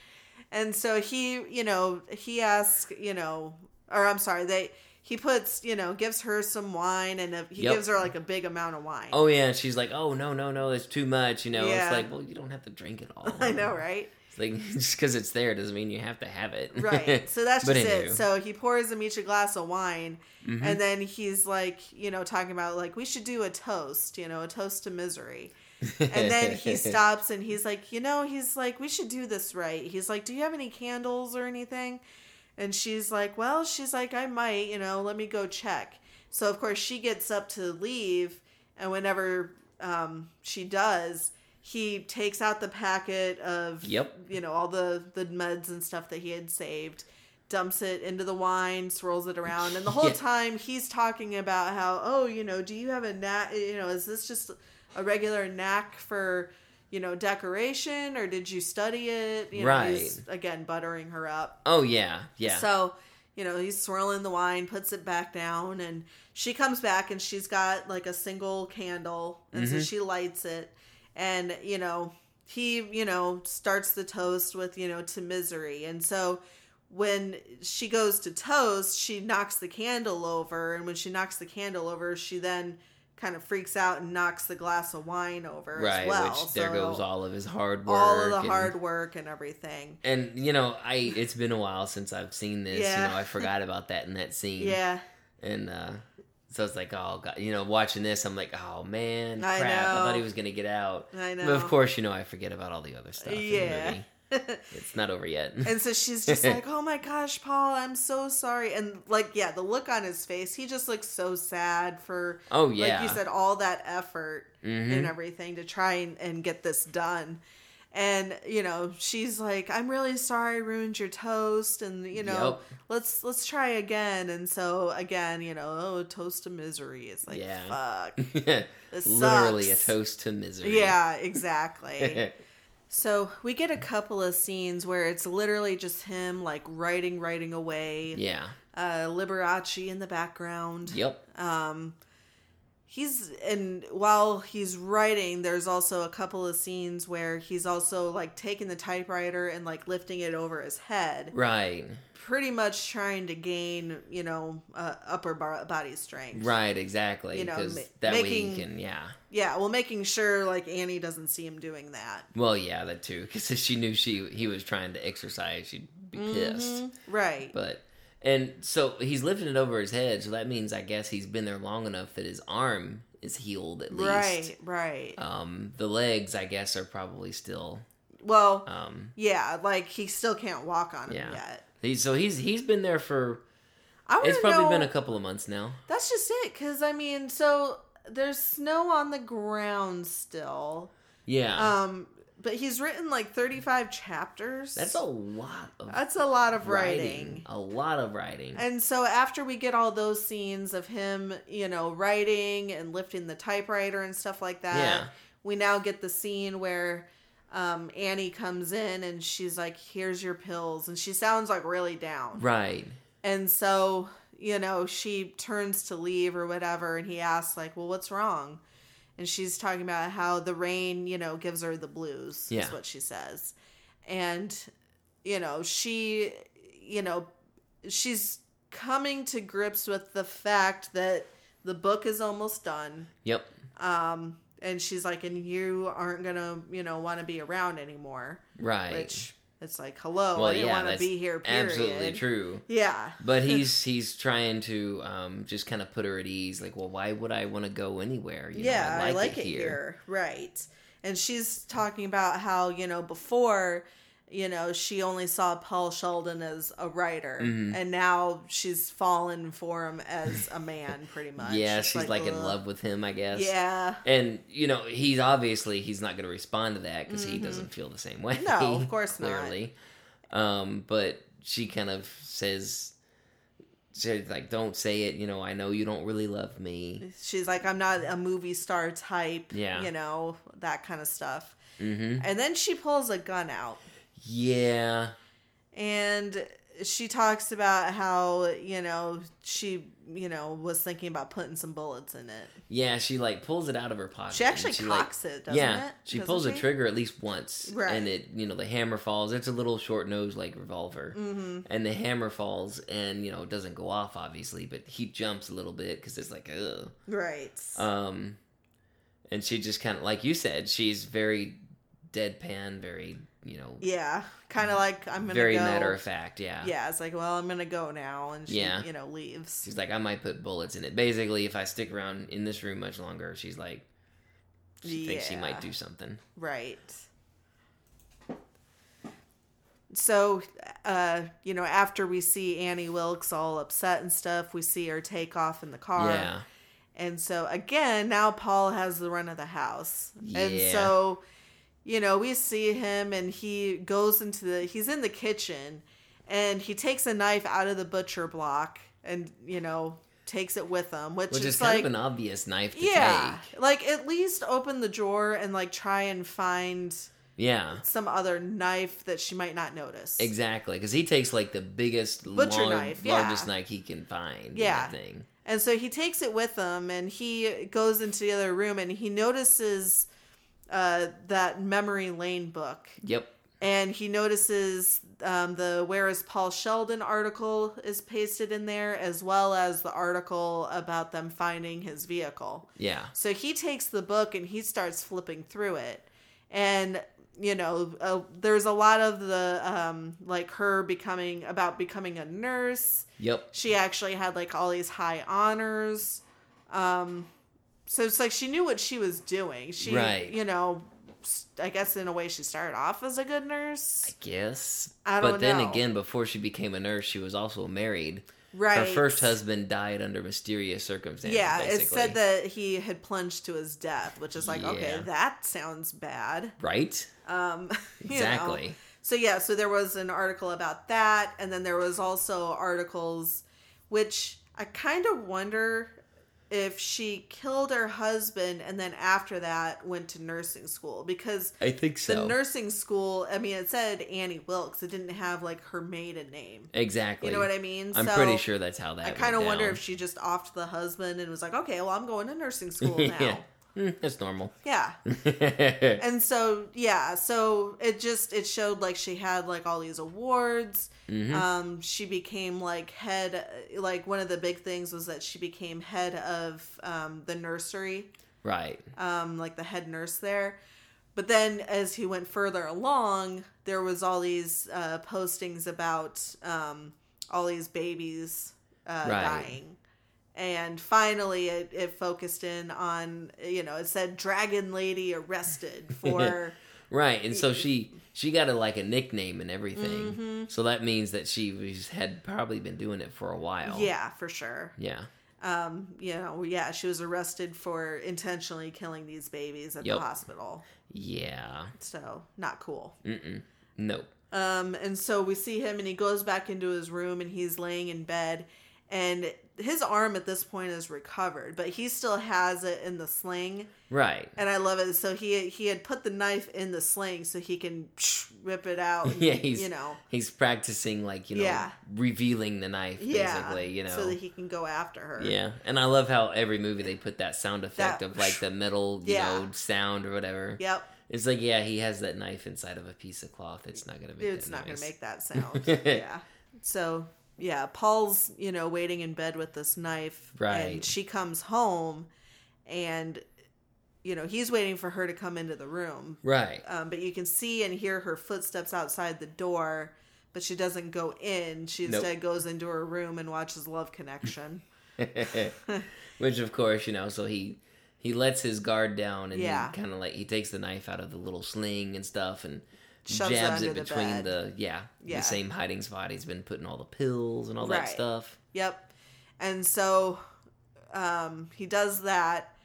And so he, you know, he asks, you know, or I'm sorry, they he puts, you know, gives her some wine and a, he Yep. gives her like a big amount of wine. oh yeah, she's like, "Oh no, no, no, it's too much." You know, Yeah. it's like, well, you don't have to drink it all. I know, right? Like just because it's there doesn't mean you have to have it. Right. So that's just anywho. it. So he pours them each a glass of wine Mhm. and then he's like, you know, talking about like we should do a toast, you know, a toast to misery. And then he stops and he's like, you know, he's like, we should do this right. He's like, do you have any candles or anything? And she's like, well, she's like, I might, you know, let me go check. So of course she gets up to leave, and whenever um, she does, he takes out the packet of, Yep. you know, all the the meds and stuff that he had saved. Dumps it into the wine, swirls it around, and the whole Yeah. time he's talking about how, oh, you know, do you have a knack? You know, is this just a regular knack for, you know, decoration, or did you study it? You know, he's again buttering her up. oh yeah, yeah. So, you know, he's swirling the wine, puts it back down, and she comes back and she's got like a single candle, and so Mhm. she lights it. And, you know, he, you know, starts the toast with, you know, to misery. And so when she goes to toast, she knocks the candle over. And when she knocks the candle over, she then kind of freaks out and knocks the glass of wine over right. as well. which there So goes all of his hard work. all of the and- hard work and everything. And you know, I it's been a while since I've seen this. Yeah. You know, I forgot about that in that scene. Yeah. And uh so it's like, oh god, you know, watching this, I'm like, oh man, I crap! I thought he was gonna get out. I know. But of course, you know, I forget about all the other stuff. In Yeah. the movie. It's not over yet. And so she's just like, "Oh my gosh, Paul, I'm so sorry." And like, yeah, the look on his face, he just looks so sad for oh yeah. like you said all that effort Mhm. and everything to try and, and get this done. And you know, she's like, "I'm really sorry I ruined your toast and you know, Yep. let's let's try again." And so again, you know, oh, toast to misery. It's like, Yeah. "Fuck." Literally a toast to misery. Yeah, exactly. So we get a couple of scenes where it's literally just him like writing, writing away. yeah. Uh, Liberace in the background. Yep. Um, he's and while he's writing, there's also a couple of scenes where he's also like taking the typewriter and like lifting it over his head, Right. pretty much trying to gain, you know, uh, upper bo- body strength. Right. Exactly. You know, ma- that way making- he can. Yeah. Yeah, well, making sure like Annie doesn't see him doing that. Well, yeah, that too. Because if she knew she he was trying to exercise, she'd be pissed. Mhm. Right. But and so he's lifting it over his head, so that means I guess he's been there long enough that his arm is healed at least. Right. Right. Um, the legs, I guess, are probably still. Well, Um, yeah, like he still can't walk on him Yeah. yet. he, so he's he's been there for. I It's probably know. been a couple of months now. That's just it, because I mean, so there's snow on the ground still. Yeah, Um, but he's written like 35 chapters. that's a lot of That's a lot of writing. writing. A lot of writing. And so after we get all those scenes of him, you know, writing and lifting the typewriter and stuff like that, Yeah. we now get the scene where um, Annie comes in and she's like, "Here's your pills," and she sounds like really down. right. And so, you know, she turns to leave or whatever, and he asks, like, well, what's wrong? And she's talking about how the rain, you know, gives her the blues, Yeah. is what she says. And, you know, she, you know, she's coming to grips with the fact that the book is almost done. Yep. Um, and she's like, and you aren't gonna, you know, want to be around anymore. Right. Which it's like, hello, well, I didn't yeah, want to be here. Period. absolutely true. Yeah. But he's he's trying to um, just kind of put her at ease. Like, well, why would I want to go anywhere? You know, yeah, I like, it, here. Right. And she's talking about how, you know, before, you know, she only saw Paul Sheldon as a writer. Mhm. And now she's fallen for him as a man, pretty much. Yeah, she's like, in love with him, I guess. Yeah. And you know, he's obviously he's not going to respond to that because he Mhm. doesn't feel the same way. No, of course not. clearly. Um, but she kind of says, she's like, "Don't say it." You know, I know you don't really love me. She's like, I'm not a movie star type. Yeah. You know, that kind of stuff. hmm And then she pulls a gun out. Yeah, and she talks about how you know she you know was thinking about putting some bullets in it yeah. She like pulls it out of her pocket. she actually she, like, cocks it doesn't yeah, it she Doesn't pulls she? the trigger at least once, Right. and it you know the hammer falls. It's a little short nose like revolver, mm-hmm. and the hammer falls, and you know it doesn't go off obviously, but he jumps a little bit because it's like ugh. right Um, and she just kind of, like you said, she's very deadpan, very, you know, yeah kind of like i'm gonna very go matter of fact. Yeah. yeah it's like well i'm gonna go now and she Yeah. you know leaves She's like, I might put bullets in it. Basically, if I stick around in this room much longer, she's like, she thinks she might do something. right so uh you know after we see annie wilkes all upset and stuff we see her take off in the car Yeah. And so again, now Paul has the run of the house. And so, you know, we see him and he goes into the he's in the kitchen and he takes a knife out of the butcher block and, you know, takes it with him, which, Which is, is kind like of an obvious knife to yeah, take. like at least open the drawer and like try and find Yeah. some other knife that she might not notice. Exactly, because he takes like the biggest, Butcher long- knife, yeah. largest knife he can find. Yeah. Yeah, thing. And so he takes it with him and he goes into the other room and he notices uh, that memory lane book Yep. and he notices um, the where is paul sheldon article is pasted in there as well as the article about them finding his vehicle Yeah. so he takes the book and he starts flipping through it and you know uh, there's a lot of the um, like her becoming about becoming a nurse Yep. she actually had like all these high honors um so it's like she knew what she was doing she Right. you know I guess in a way she started off as a good nurse I Guess. I don't know. but then know. again, before she became a nurse, she was also married. right Her first husband died under mysterious circumstances. yeah basically. it said that he had plunged to his death which is like okay that sounds bad Right? um you know. Exactly. So yeah, so there was an article about that, and then there was also articles, which I kind of wonder if she killed her husband and then after that went to nursing school because I think so. the nursing school, I mean, it said Annie Wilkes. It didn't have like her maiden name. exactly. You know what I mean? I'm So pretty sure that's how that I kind of wonder if she just offed the husband and was like, okay, well, I'm going to nursing school now. yeah. Mm, That's normal. yeah. and so yeah so it just it showed like she had like all these awards Mhm. um she became like head like one of the big things was that she became head of um the nursery right. um like the head nurse there but then as he went further along there was all these uh postings about um all these babies uh Right. dying and finally it, it focused in on you know it said dragon lady arrested for Right. And so she she got a like a nickname and everything. Mhm. So that means that she was, had probably been doing it for a while. yeah for sure Yeah. um you know yeah she was arrested for intentionally killing these babies at Yep. the hospital Yeah. so not cool Mm-mm. Nope. Um, and so we see him, and he goes back into his room, and he's laying in bed, and his arm at this point is recovered, but he still has it in the sling, Right. and I love it. So he he had put the knife in the sling so he can rip it out. and, Yeah, he's- you know, He's practicing like, you know, Yeah. revealing the knife yeah, basically, you know. so that he can go after her. Yeah, and I love how every movie they put that sound effect That- of like the metal, you Yeah. know, sound or whatever. Yep. It's like, yeah, he has that knife inside of a piece of cloth. It's not gonna make. It's not gonna make that sound. yeah. So yeah, Paul's, you know, waiting in bed with this knife. Right. And she comes home and, you know, he's waiting for her to come into the room. Right. Um, but you can see and hear her footsteps outside the door, but she doesn't go in. She Nope. instead goes into her room and watches Love Connection. Which of course, you know, so he he lets his guard down and Yeah. kind of like he takes the knife out of the little sling and stuff and Shoves it jabs it the between bed. the yeah, Yeah. the same hiding spot he's been putting all the pills and all that stuff. Yep. And so um, he does that.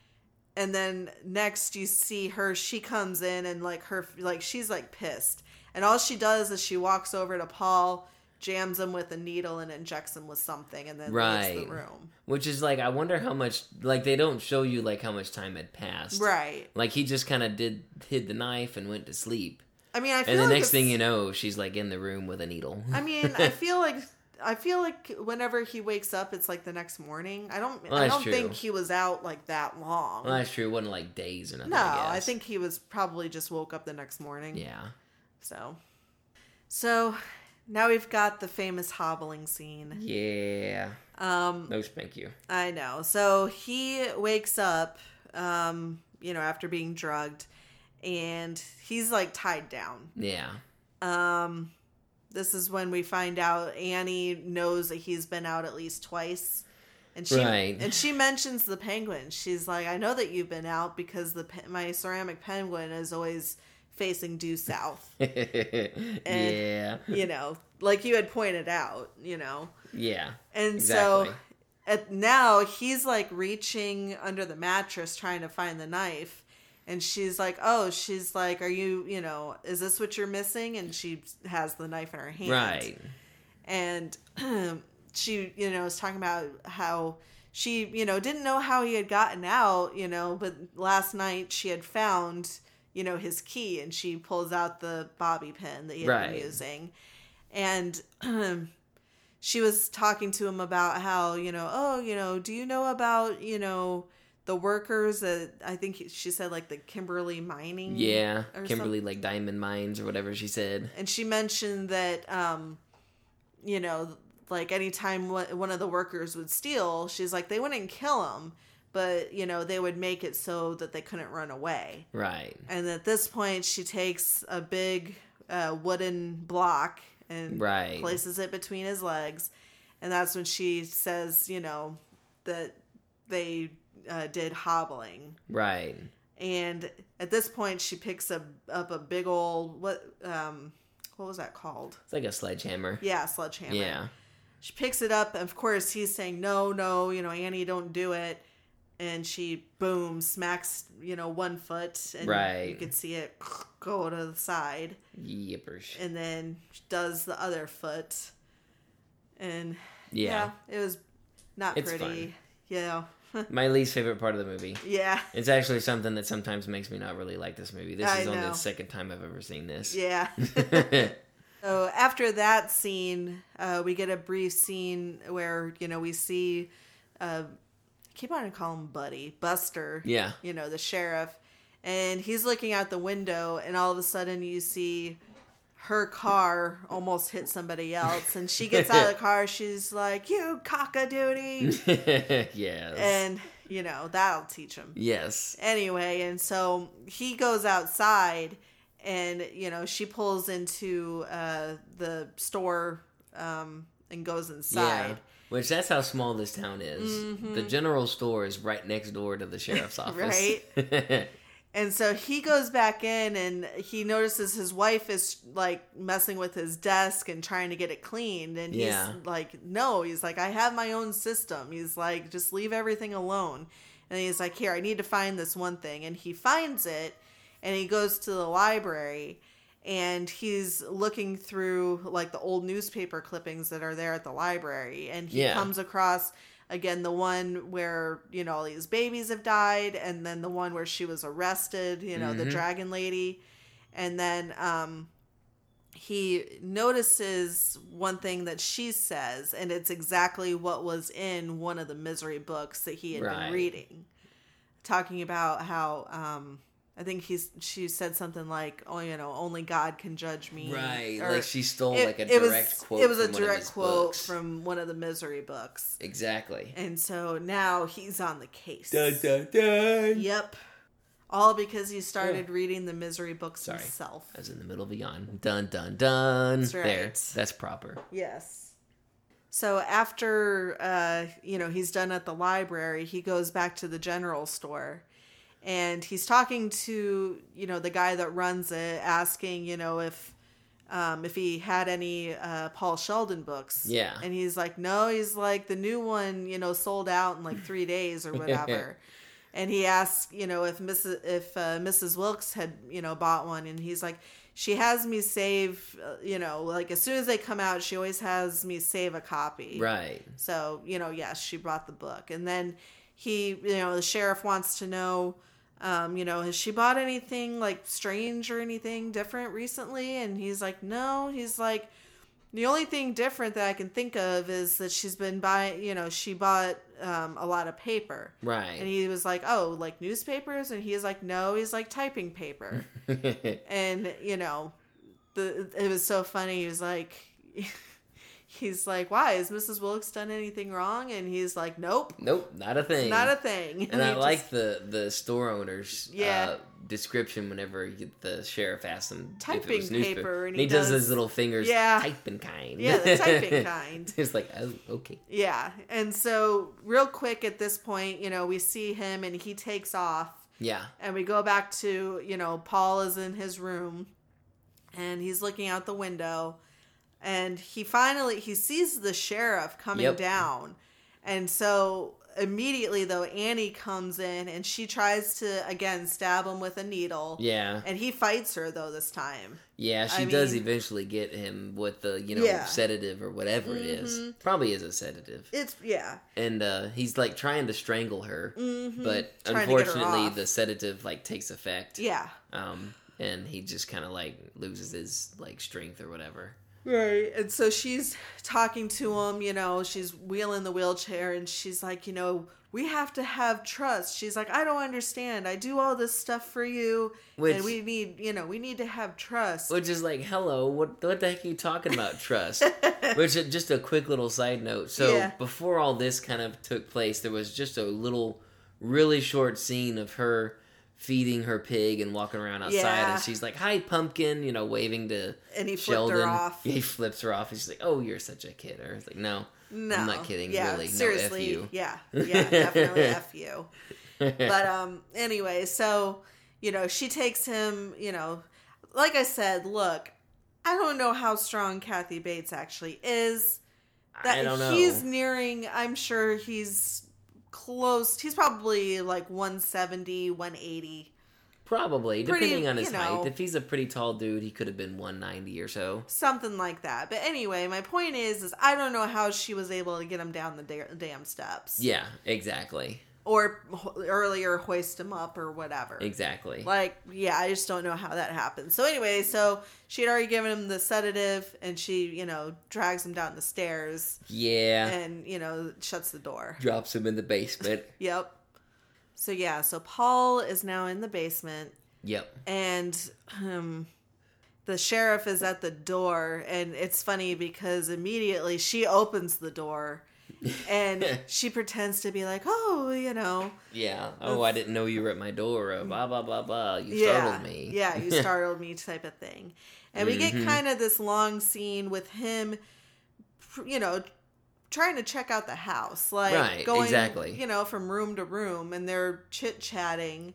And then next you see her, she comes in and like her, like she's like pissed. And all she does is she walks over to Paul, jams him with a needle and injects him with something and then leaves the room. Which is like I wonder how much like they don't show you like how much time had passed. Right. Like he just kind of did hid the knife and went to sleep. I mean, I feel And the like next thing you know, she's like in the room with a needle. I mean, I feel like I feel like whenever he wakes up, it's like the next morning. I don't. Well, I don't true. think he was out like that long. well, that's true. It wasn't like days or nothing. no, I, I think he was probably just woke up the next morning. Yeah. So, so now we've got the famous hobbling scene. Yeah. Um, No spank you. I know. So he wakes up, um, you know, after being drugged, and he's like tied down. Yeah. Um, this is when we find out Annie knows that he's been out at least twice. And she Right. and she mentions the penguin. She's like, "I know that you've been out because the my ceramic penguin is always facing due south." and, yeah. you know, like you had pointed out, you know. Yeah. And Exactly. so at now he's like reaching under the mattress trying to find the knife. And she's like, "Oh, she's like, are you, you know, is this what you're missing?" And she has the knife in her hand. Right. And she, you know, is talking about how she, you know, didn't know how he had gotten out, you know, but last night she had found, you know, his key and she pulls out the bobby pin that he had been Right. using. And she was talking to him about how, you know, oh, you know, do you know about, you know, the workers that I think she said like the Kimberley mining Yeah. Kimberley like diamond mines or whatever she said. and she mentioned that um you know like anytime one one of the workers would steal she's like they wouldn't kill him but you know they would make it so that they couldn't run away Right. and at this point she takes a big uh, wooden block and Right. places it between his legs and that's when she says you know that they uh, did hobbling Right. and at this point she picks up up a big old what um what was that called It's like a sledgehammer. yeah sledgehammer Yeah. she picks it up and of course he's saying no no you know annie don't do it and she boom smacks you know one foot and Right. you can see it go to the side Yippers. and then does the other foot and Yeah. yeah, it was not It's pretty fun. know My least favorite part of the movie. yeah It's actually something that sometimes makes me not really like this movie. This I is only know. the second time I've ever seen this. yeah So after that scene, uh, we get a brief scene where you know we see, uh, I keep on to call him Buddy Buster. yeah. You know the sheriff, and he's looking out the window, and all of a sudden you see her car almost hit somebody else, and she gets out of the car. She's like, "You cockadoodie," yes. and you know that'll teach him yes. anyway and so he goes outside and you know she pulls into uh the store um and goes inside Yeah. Which that's how small this town is. The general store is right next door to the sheriff's office. Right. And so he goes back in and he notices his wife is like messing with his desk and trying to get it cleaned. And he's Yeah. like no he's like i have my own system. He's like just leave everything alone. And he's like here i need to find this one thing. And he finds it and he goes to the library and he's looking through like the old newspaper clippings that are there at the library. And he Yeah. comes across again the one where you know all these babies have died and then the one where she was arrested you know the Mhm. dragon lady and then um he notices one thing that she says and it's exactly what was in one of the misery books that he had Right. been reading talking about how um I think he's she said something like, "Oh, you know, only God can judge me." Right, Or like she stole it, like a direct was, quote. It was a direct quote books. from one of the misery books, exactly. and so now he's on the case. Dun, dun, dun. Yep, all because he started reading the misery books Sorry. himself. I was in the middle of a yawn. Dun dun dun. That's There, right. that's proper. Yes. So after uh, you know he's done at the library, he goes back to the general store, and he's talking to you know the guy that runs it, asking you know if um, if he had any uh, Paul Sheldon books. Yeah. And he's like, no. He's like the new one, you know, sold out in like three days or whatever. and he asks, you know, if Mrs. if uh, Mrs. Wilkes had you know bought one, and he's like, she has me save, uh, you know, like as soon as they come out, she always has me save a copy. Right. So you know, yes, she brought the book, and then he, you know, the sheriff wants to know. Um, you know, has she bought anything like strange or anything different recently? And he's like, no. He's like, the only thing different that I can think of is that she's been buying, you know, she bought um, a lot of paper. Right. And he was like, oh, like newspapers? And he's like, no, he's like typing paper. and, you know, the it was so funny. He was like, he's like, why? Has Mrs. Wilkes done anything wrong? And he's like, nope, nope, not a thing. not a thing. and I he like just- the the store owner's Yeah. uh, description whenever the sheriff asks him if it Typing was newspaper. paper, and he, he does, does- his little fingers, Yeah. typing kind. Yeah, the typing kind. it's like, oh, okay. Yeah. And so, real quick at this point, you know, we see him and he takes off. Yeah, And we go back to, you know, Paul is in his room and he's looking out the window and he finally he sees the sheriff coming Yep. down. And so immediately though Annie comes in and she tries to again stab him with a needle. yeah, And he fights her though this time. yeah. She I does mean- eventually get him with the you know Yeah. sedative or whatever it is. Mhm. Probably is a sedative. It's yeah. and uh, he's like trying to strangle her, Mhm. but Trying her unfortunately the sedative like takes effect. Yeah. Um, and he just kind of like loses his like strength or whatever. Right. And so she's talking to him, you know, she's wheeling the wheelchair and she's like, you know, we have to have trust. She's like, I don't understand. I do all this stuff for you. Which- and we need, you know, we need to have trust. Which is like, hello, what what the heck are you talking about? Trust. Which uh, just a quick little side note. So Yeah. before all this kind of took place, there was just a little, really short scene of her feeding her pig and walking around outside, Yeah. and she's like, "Hi, pumpkin," you know, waving to And he flipped her off. Yeah, he flips her off, and she's like, "Oh, you're such a kidder." It's like, no, no. I'm not kidding. Yeah, really, seriously. no. Yeah. Yeah, definitely F you. But um anyway, so, you know, she takes him, you know, like I said, look, I don't know how strong Kathy Bates actually is. that I don't know. he's nearing i'm sure he's close he's probably like 170 180 Probably, Pretty, depending on his you know. height. If he's a pretty tall dude, he could have been 190 or so. something like that but anyway my point is is i don't know how she was able to get him down the da- damn steps Yeah, exactly. Or ho- earlier hoist him up or whatever Exactly. like yeah i just don't know how that happened so anyway so she had already given him the sedative and she you know drags him down the stairs Yeah. and you know shuts the door Drops him in the basement. Yep. So yeah, so Paul is now in the basement yep. and um the sheriff is at the door and it's funny because immediately she opens the door and she pretends to be like, "Oh, you know, Yeah. Oh, I didn't know you were at my door. Blah, blah, blah, blah. You yeah, startled me. yeah, you startled me," type of thing. And we get Mhm. kind of this long scene with him, you know, trying to check out the house, like Right, going, exactly. you know, from room to room, and they're chit chatting.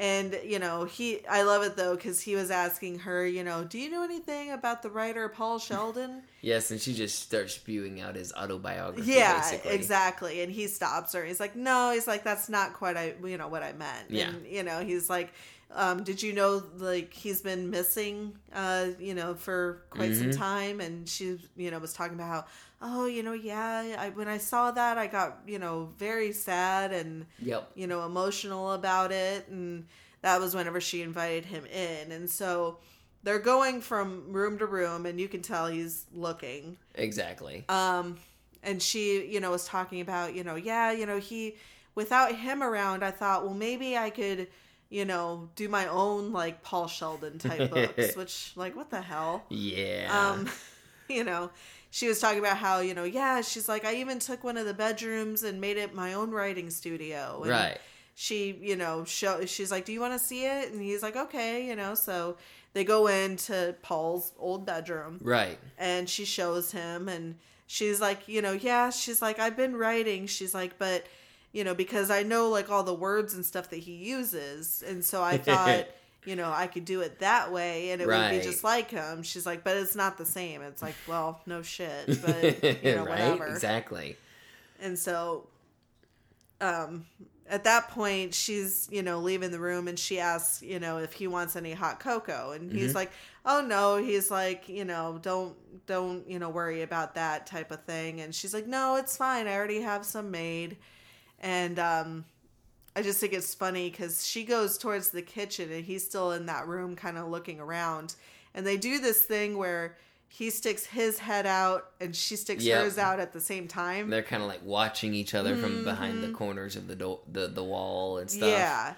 And you know, he I love it though because he was asking her, you know, do you know anything about the writer Paul Sheldon? Yes, and she just starts spewing out his autobiography. yeah, basically. exactly. And he stops her. He's like, no, he's like, that's not quite I you know what I meant. Yeah. And you know, he's like, um, did you know like he's been missing uh, you know, for quite some Mhm. time and she you know was talking about how oh, you know, yeah, I when I saw that I got, you know, very sad and Yep. you know, emotional about it. And that was whenever she invited him in. And so they're going from room to room, and you can tell he's looking. Exactly. Um, and she, you know, was talking about, you know, yeah, you know, he, without him around, I thought, well, maybe I could, you know, do my own like Paul Sheldon type books, which like what the hell? Yeah. Um, you know, she was talking about how, you know, yeah, she's like, I even took one of the bedrooms and made it my own writing studio. And right. She, you know, show she's like, Do you want to see it? And he's like, Okay, you know, so they go into Paul's old bedroom Right. and she shows him and she's like you know yeah she's like i've been writing she's like but you know because i know like all the words and stuff that he uses and so i thought you know i could do it that way and it would be just like him. She's like but it's not the same. It's like well no shit but you know right. whatever. Exactly. and so um at that point she's you know leaving the room and she asks you know if he wants any hot cocoa and he's Mhm. like oh no. He's like you know don't don't you know worry about that type of thing. And she's like no it's fine. I already have some made and um i just think it's funny because she goes towards the kitchen and he's still in that room kind of looking around and they do this thing where he sticks his head out and she sticks Yep. hers out at the same time They're kind of like watching each other from behind the Mhm. corners of the do- the the wall and stuff. Yeah.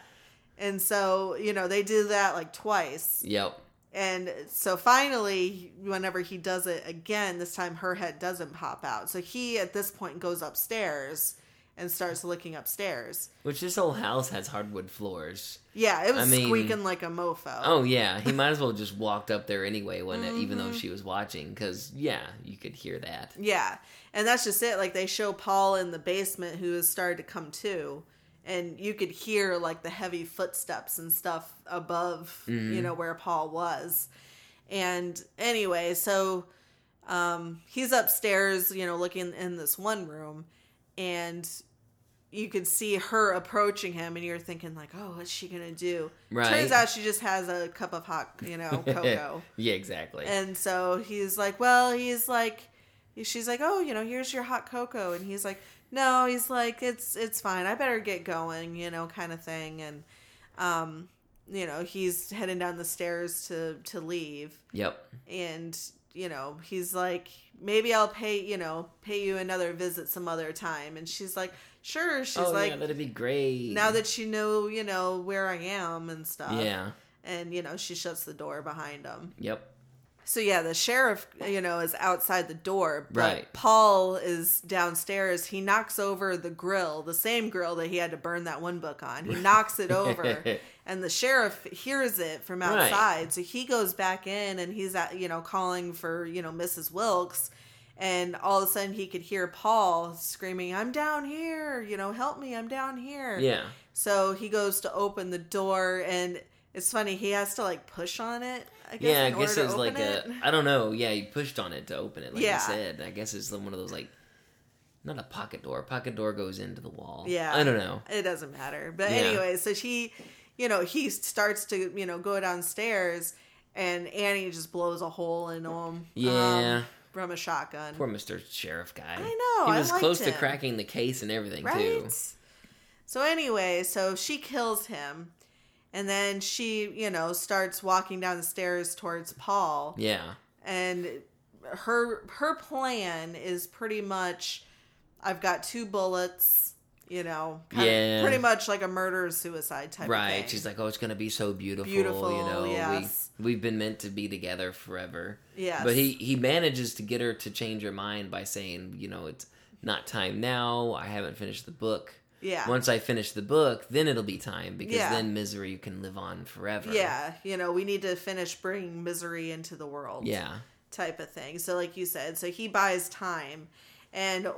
And so, you know, they do that like twice. Yep. And so finally, whenever he does it again, this time her head doesn't pop out. So he, at this point, goes upstairs and starts looking upstairs. Which this whole house has hardwood floors. Yeah, it was I mean- squeaking like a mofo. Oh yeah, he might as well just walked up there anyway when even Mm-hmm. though she was watching, because yeah, you could hear that. Yeah. And that's just it. Like they show Paul in the basement who has started to come to. And you could hear like the heavy footsteps and stuff above, you know, where Paul was. And anyway, so um he's upstairs, you know, looking in this one room and you could see her approaching him and you're thinking like, "Oh, what's she going to do?" Right. Turns out she just has a cup of hot, you know, cocoa. yeah, exactly. And so he's like, well, he's like, she's like, oh, you know, here's your hot cocoa, and he's like, no, he's like, it's it's fine. I better get going, you know, kind of thing. And um, you know, he's heading down the stairs to to leave, yep. and you know, he's like, maybe I'll pay, you know, pay you another visit some other time. And she's like, sure. She's oh like, yeah, that'd be great. now that you know, you know, where I am and stuff. yeah. And you know, she shuts the door behind him. Yep. So yeah, the sheriff, you know, is outside the door, but Right. Paul is downstairs. He knocks over the grill, the same grill that he had to burn that one book on. He knocks it over, and the sheriff hears it from Right. outside. So he goes back in, and he's at, you know, calling for you know Mrs. Wilkes, and all of a sudden he could hear Paul screaming, "I'm down here! You know, help me! I'm down here!" Yeah. So he goes to open the door, and it's funny he has to like push on it. I guess, yeah, I in guess order it's like open a. it. I don't know. Yeah, he pushed on it to open it, like Yeah. you said. I guess it's one of those like, not a pocket door. Pocket door goes into the wall. Yeah. I don't know. It doesn't matter. But Yeah. anyway, so he, you know, he starts to, you know, go downstairs and Annie just blows a hole in him. Yeah. um, from a shotgun. Poor Mister Sheriff guy. I know, He was close to cracking the case and everything right? too. So anyway, so she kills him. And then she, you know, starts walking down the stairs towards Paul. Yeah. and her her plan is pretty much I've got two bullets, you know, kind Yeah. of, pretty much like a murder suicide type of Right. She's like, oh, it's gonna be so beautiful. Beautiful, You know, yes. we we've been meant to be together forever. Yeah. But he he manages to get her to change her mind by saying, you know, it's not time now. I haven't finished the book. yeah. Once I finish the book, then it'll be time because Yeah. then misery can live on forever. yeah, you know, we need to finish bringing misery into the world. Yeah. type of thing. So, like you said, so he buys time, and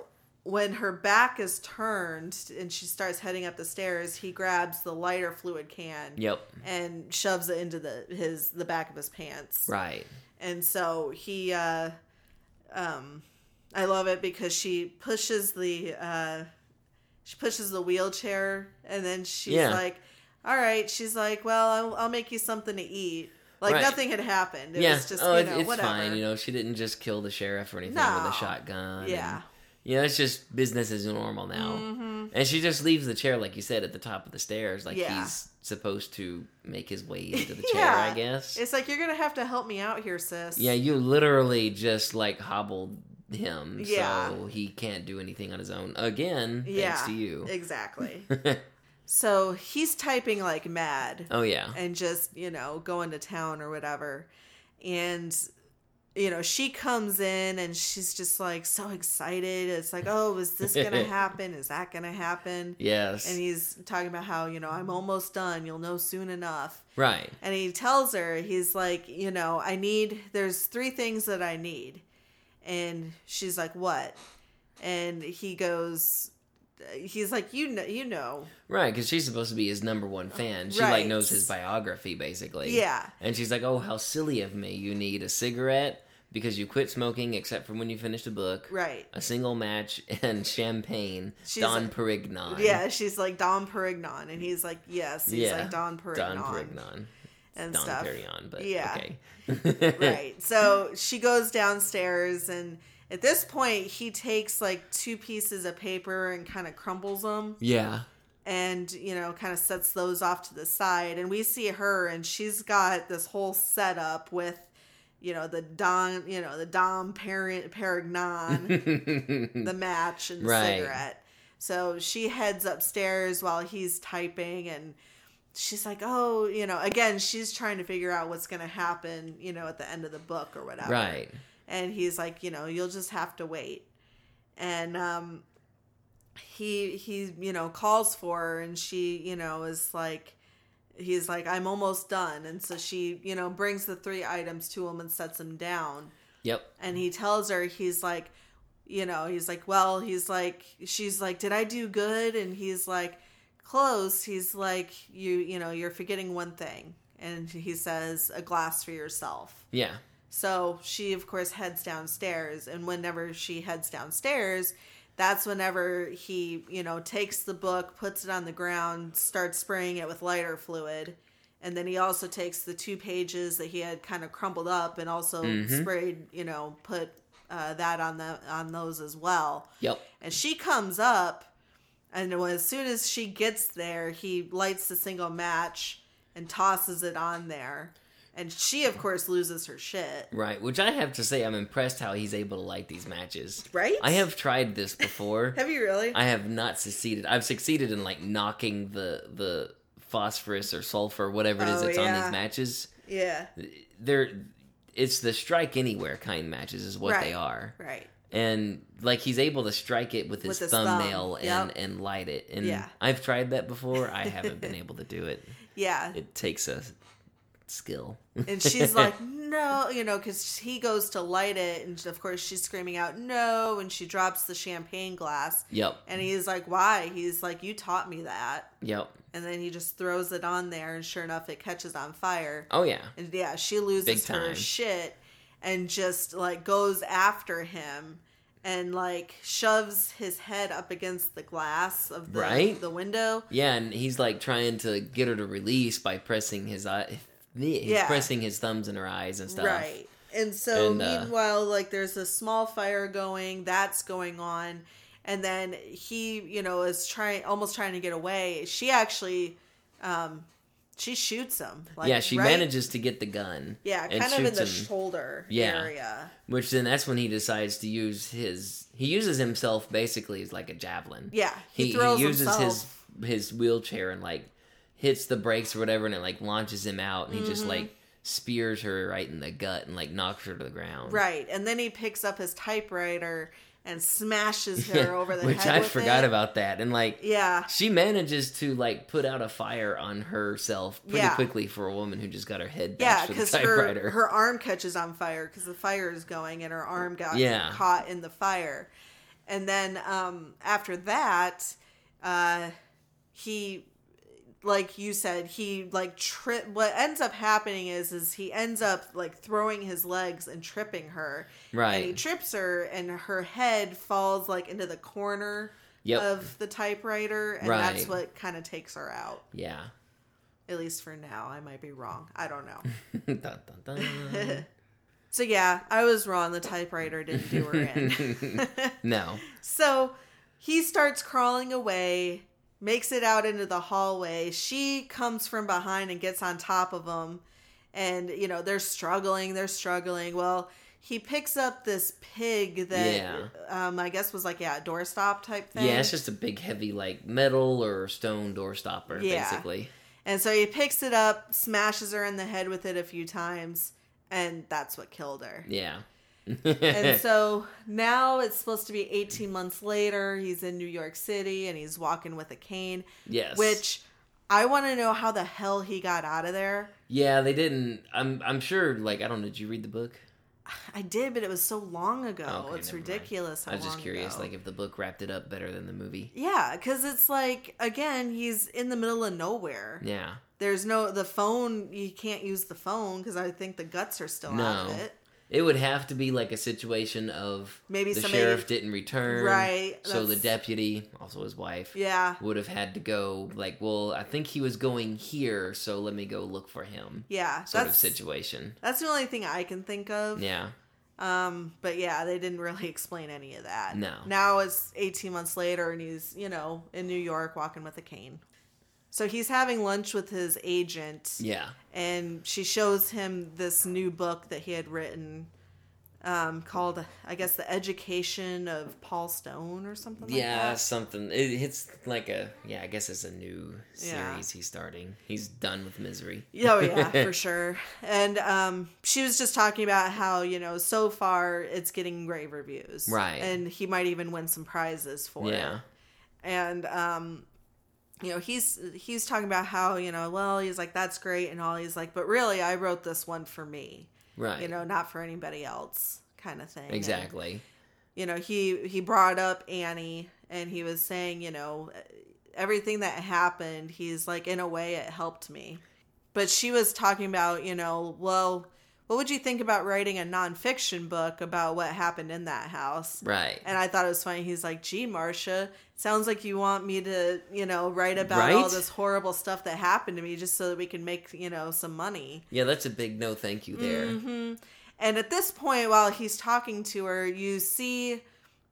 when her back is turned and she starts heading up the stairs, he grabs the lighter fluid can Yep. and shoves it into the his the back of his pants. Right. and so he uh um i love it because she pushes the uh she pushes the wheelchair and then she's Yeah. like all right she's like well i'll, I'll make you something to eat like Right. nothing had happened it yeah. was just oh, you know it's whatever fine. You know, she didn't just kill the sheriff or anything No. with a shotgun. yeah and- you know, it's just business as normal now. Mhm. And she just leaves the chair, like you said, at the top of the stairs, like Yeah. he's supposed to make his way into the chair, Yeah. I guess. it's like you're gonna have to help me out here sis Yeah, you literally just like hobbled him, Yeah. so he can't do anything on his own again. Yeah, Thanks to you. exactly So he's typing like mad Oh yeah. and just, you know, going to town or whatever. And, you know, she comes in and she's just like so excited. It's like, oh, is this going to happen? Is that going to happen? Yes. And he's talking about how, you know, I'm almost done. You'll know soon enough. right. And he tells her, he's like, you know, I need, there's three things that I need. And she's like, what? And he goes, he's like, you know, you know. Right, because she's supposed to be his number one fan. She like knows his biography basically. Yeah. And she's like, "Oh, how silly of me! You need a cigarette because you quit smoking, except for when you finish the book. Right. A single match and champagne. She's Dom like- Perignon. Yeah, she's like Dom Perignon. And he's like, yes. He's Yeah. like Dom Perignon. Dom Perignon. And Dom stuff. Perignon, but Yeah. okay. right. So she goes downstairs, and at this point, he takes like two pieces of paper and kind of crumbles them, Yeah. and you know, kind of sets those off to the side. And we see her, and she's got this whole setup with, you know, the Dom, you know, the Dom Peri- Perignon, the match, and the Right. cigarette. So she heads upstairs while he's typing, and she's like, "Oh, you know," again, she's trying to figure out what's going to happen, you know, at the end of the book or whatever right. and he's like you know you'll just have to wait and um he he you know calls for her and she you know is like he's like i'm almost done. And so she you know brings the three items to him and sets them down. Yep. and he tells her he's like you know he's like well he's like she's like did i do good? And he's like close. He's like you you know you're forgetting one thing. And he says a glass for yourself. Yeah. so she, of course, heads downstairs, and whenever she heads downstairs, that's whenever he, you know, takes the book, puts it on the ground, starts spraying it with lighter fluid, and then he also takes the two pages that he had kind of crumbled up and also sprayed, you know, put uh, that on the on those as well. Yep. And she comes up, and as soon as she gets there, he lights the single match and tosses it on there. And she, of course, loses her shit. Right. Which I have to say, I'm impressed how he's able to light these matches. Right? I have tried this before. Have you really? I have not succeeded. I've succeeded in like knocking the the phosphorus or sulfur, whatever it is Oh, that's on these matches. yeah. They're it's the strike anywhere kind matches is what they are. Right. And like he's able to strike it with his, With his thumbnail thumb. and Yep. and light it. And Yeah. I've tried that before. I haven't been able to do it. Yeah. It takes a skill. And she's like, no, you know, because he goes to light it. And of course, she's screaming out, no. And she drops the champagne glass. Yep. And he's like, why? He's like, you taught me that. Yep. And then he just throws it on there. And sure enough, it catches on fire. Oh yeah. And yeah, she loses her shit and just like goes after him and like shoves his head up against the glass of the, Right? the window. Yeah, and he's like trying to get her to release by pressing his eye. He's Yeah. pressing his thumbs in her eyes and stuff. Right. And so And, uh, meanwhile, like there's a small fire going, that's going on, and then he, you know, is trying almost trying to get away. She actually um she shoots him. Like, yeah, she right- manages to get the gun. Yeah, kind of in the him. shoulder Yeah. area. Which then that's when he decides to use his. He uses himself basically as like a javelin. Yeah, he, He, throws he uses himself. his his wheelchair and like hits the brakes or whatever, and it like launches him out, and he Mm-hmm. just like spears her right in the gut and like knocks her to the ground. Right, and then he picks up his typewriter and smashes her over the Which head. I forgot it. about that, and like Yeah, she manages to like put out a fire on herself pretty Yeah. quickly for a woman who just got her head yeah, because her her arm catches on fire because the fire is going, and her arm got Yeah. caught in the fire. And then um, after that, uh, he, like you said, he like trip. What ends up happening is is he ends up like throwing his legs and tripping her. Right. And he trips her, and her head falls like into the corner. Yep. Of the typewriter, and that's what kind of takes her out. yeah. At least for now. I might be wrong. I don't know. dun, dun, dun. So yeah, I was wrong. The typewriter didn't do her in. no. so he starts crawling away, makes it out into the hallway. She comes from behind and gets on top of him. And, you know, they're struggling, they're struggling. Well, he picks up this pig that Yeah. um, I guess was like yeah, a doorstop type thing. Yeah, it's just a big, heavy, like metal or stone door stopper, Yeah. basically. And so he picks it up, smashes her in the head with it a few times, and that's what killed her. Yeah. And so now it's supposed to be 18 months later. He's in New York City and he's walking with a cane, yes. which I want to know how the hell he got out of there. Yeah, they didn't. I'm. I'm sure. Like, I don't know. Did you read the book? I did, but it was so long ago. Okay, it's ridiculous. How I was just curious, ago. like, if the book wrapped it up better than the movie. yeah, because it's like again, he's in the middle of nowhere. Yeah. There's no the phone. You can't use the phone because I think the guts are still out of it. It would have to be like a situation of Maybe the somebody- sheriff didn't return, Right, So the deputy, also his wife, Yeah, would have had to go. Like, well, I think he was going here, so let me go look for him. yeah. Sort of situation. that's the only thing I can think of. Yeah. Um, but yeah, they didn't really explain any of that. No. Now it's 18 months later and he's, you know, in New York walking with a cane. So he's having lunch with his agent Yeah. and she shows him this new book that he had written um, called, I guess, The Education of Paul Stone or something like Yeah, that. something. It, it's like a yeah. I guess it's a new Yeah. series he's starting. He's done with misery. Oh yeah, for sure. And um, she was just talking about how you know so far it's getting great reviews, Right. And he might even win some prizes for it. Yeah. and um you know he's he's talking about how you know well he's like that's great and all he's like but really i wrote this one for me Right. you know not for anybody else kind of thing And, Exactly. you know he he brought up annie and he was saying you know everything that happened he's like in a way it helped me but she was talking about you know well what would you think about writing a nonfiction book about what happened in that house Right. and I thought it was funny. He's like, gee, Marcia, sounds like you want me to, you know, write about all this horrible stuff that happened to me just so that we can make, you know, some money. yeah, that's a big no thank you there. Mm-hmm. And at this point, while he's talking to her, you see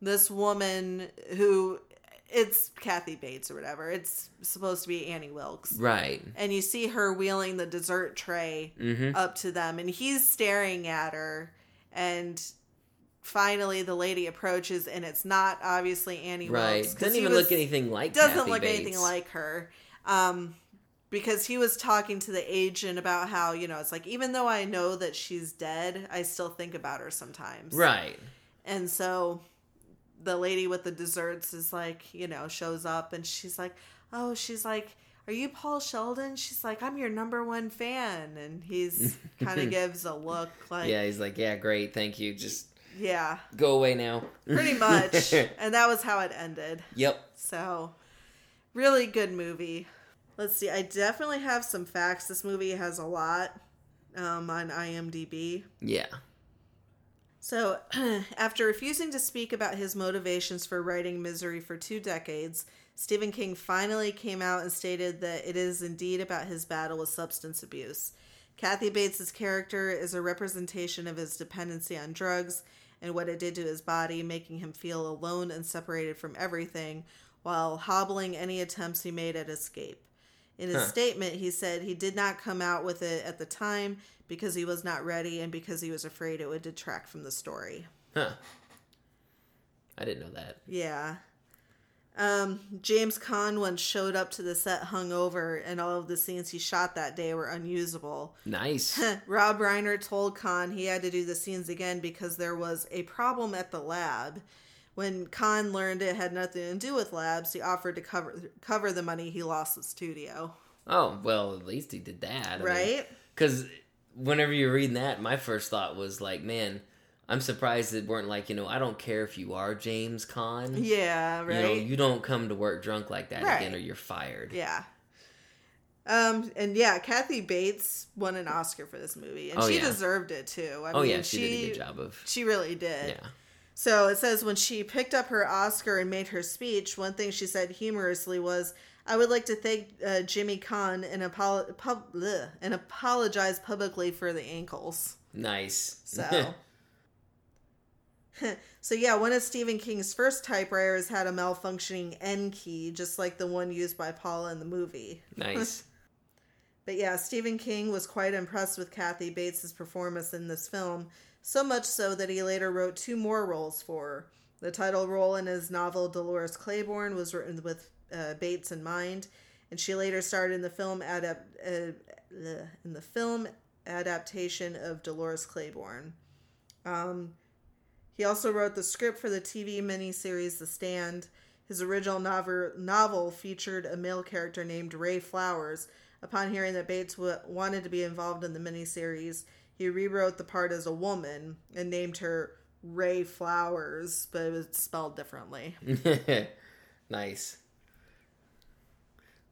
this woman who it's Kathy Bates or whatever. It's supposed to be Annie Wilkes. Right. And you see her wheeling the dessert tray Mm-hmm. up to them and he's staring at her and finally the lady approaches and it's not obviously Annie Wilkes. Right. Wilkes Doesn't even was- look anything like. doesn't Kathy look Bates. anything like her um because he was talking to the agent about how you know it's like even though I know that she's dead I still think about her sometimes Right. and so the lady with the desserts is like, you know, shows up and she's like, oh, she's like, are you Paul Sheldon? She's like, I'm your number one fan. And he's kind of gives a look like, yeah, he's like, yeah, great, thank you. Just yeah, go away now. pretty much. and that was how it ended. yep. So, really good movie. Let's see. I definitely have some facts. This movie has a lot um, on IMDb. Yeah. So, after refusing to speak about his motivations for writing Misery for two decades, Stephen King finally came out and stated that it is indeed about his battle with substance abuse. Kathy Bates' character is a representation of his dependency on drugs and what it did to his body, making him feel alone and separated from everything while hobbling any attempts he made at escape. In his Huh. statement, he said he did not come out with it at the time because he was not ready and because he was afraid it would detract from the story. Huh. I didn't know that. Yeah. Um, James Caan once showed up to the set hungover, and all of the scenes he shot that day were unusable. Nice. Rob Reiner told Caan he had to do the scenes again because there was a problem at the lab. When Caan learned it had nothing to do with labs, he offered to cover cover the money he lost at studio. oh well, at least he did that, Right? Because whenever you're reading that, my first thought was like, man, I'm surprised it weren't like, you know, I don't care if you are James Caan. Yeah, You right. know, you don't come to work drunk like that Right. again, or you're fired. Yeah. Um and yeah, Kathy Bates won an Oscar for this movie, and Oh, she yeah. deserved it too. I Oh mean, yeah, she, did a good job of. She really did. Yeah. So it says when she picked up her Oscar and made her speech, one thing she said humorously was, "I would like to thank uh, Jimmy Caan and, pub- bleh, and apologize publicly for the ankles." Nice. So, so yeah, one of Stephen King's first typewriters had a malfunctioning N key, just like the one used by Paula in the movie. nice. But yeah, Stephen King was quite impressed with Kathy Bates' performance in this film, so much so that he later wrote two more roles for her. The title role in his novel Dolores Claiborne was written with uh, Bates in mind, and she later starred in the film adapt uh, in the film adaptation of Dolores Claiborne. Um, he also wrote the script for the TV miniseries The Stand. His original novel, novel featured a male character named Ray Flowers. Upon hearing that Bates w- wanted to be involved in the miniseries, he rewrote the part as a woman and named her Rae Flowers, but it was spelled differently. nice.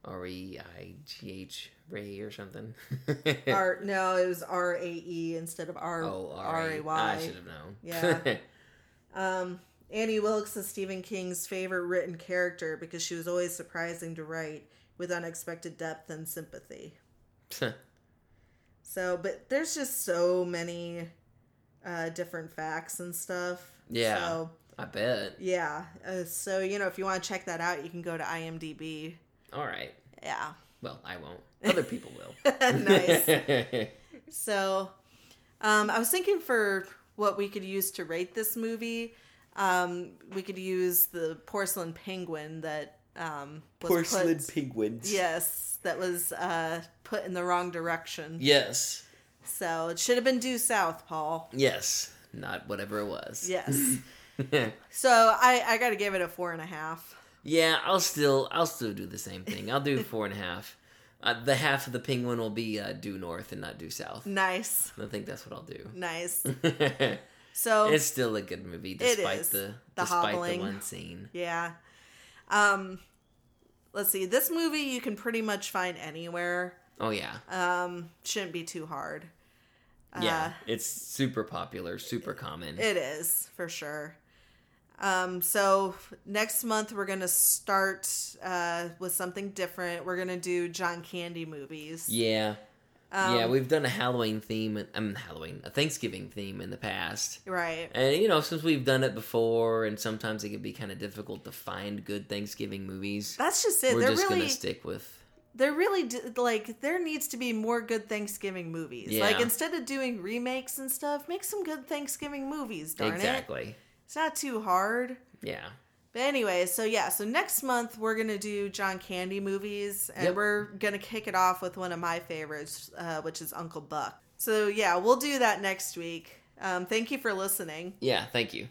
R E I G H Ray or something. R no, it was R A E instead of R oh, R A I Y. should have known. Yeah. Um, Annie Wilkes is Stephen King's favorite written character because she was always surprising to write with unexpected depth and sympathy. So, but there's just so many uh, different facts and stuff. Yeah. So, I bet. yeah. Uh, so, you know, if you want to check that out, you can go to IMDb. All right. Yeah. Well, I won't. Other people will. nice. So, um, I was thinking for what we could use to rate this movie, um, we could use the porcelain penguin that um, was put, penguins. Yes, that was uh, put in the wrong direction. Yes. So it should have been due south, Paul. Yes. Not whatever it was. Yes. so I, I got to give it a four and a half. Yeah, I'll still I'll still do the same thing. I'll do four and a half. Uh, the half of the penguin will be uh, due north and not due south. Nice, I think that's what I'll do. nice. So it's still a good movie despite the, The despite hobbling. the one scene. yeah, um, let's see. This movie you can pretty much find anywhere. Oh yeah, Um, shouldn't be too hard. yeah. It's super popular, super common. It is for sure. Um, so next month we're gonna start uh, with something different. We're gonna do John Candy movies. yeah, Um, yeah. We've done a Halloween theme, I mean Halloween, a Thanksgiving theme in the past. Right. And you know, since we've done it before, and sometimes it can be kind of difficult to find good Thanksgiving movies, That's just it. we're They're just really, gonna stick with. they're really like there needs to be more good Thanksgiving movies. Yeah. Like instead of doing remakes and stuff, make some good Thanksgiving movies. Darn it. exactly. It's not too hard. Yeah. But anyway, so yeah, so next month we're gonna do John Candy movies, and Yep. we're gonna kick it off with one of my favorites, uh, which is Uncle Buck. So yeah, we'll do that next week. Um, thank you for listening. Yeah. Thank you.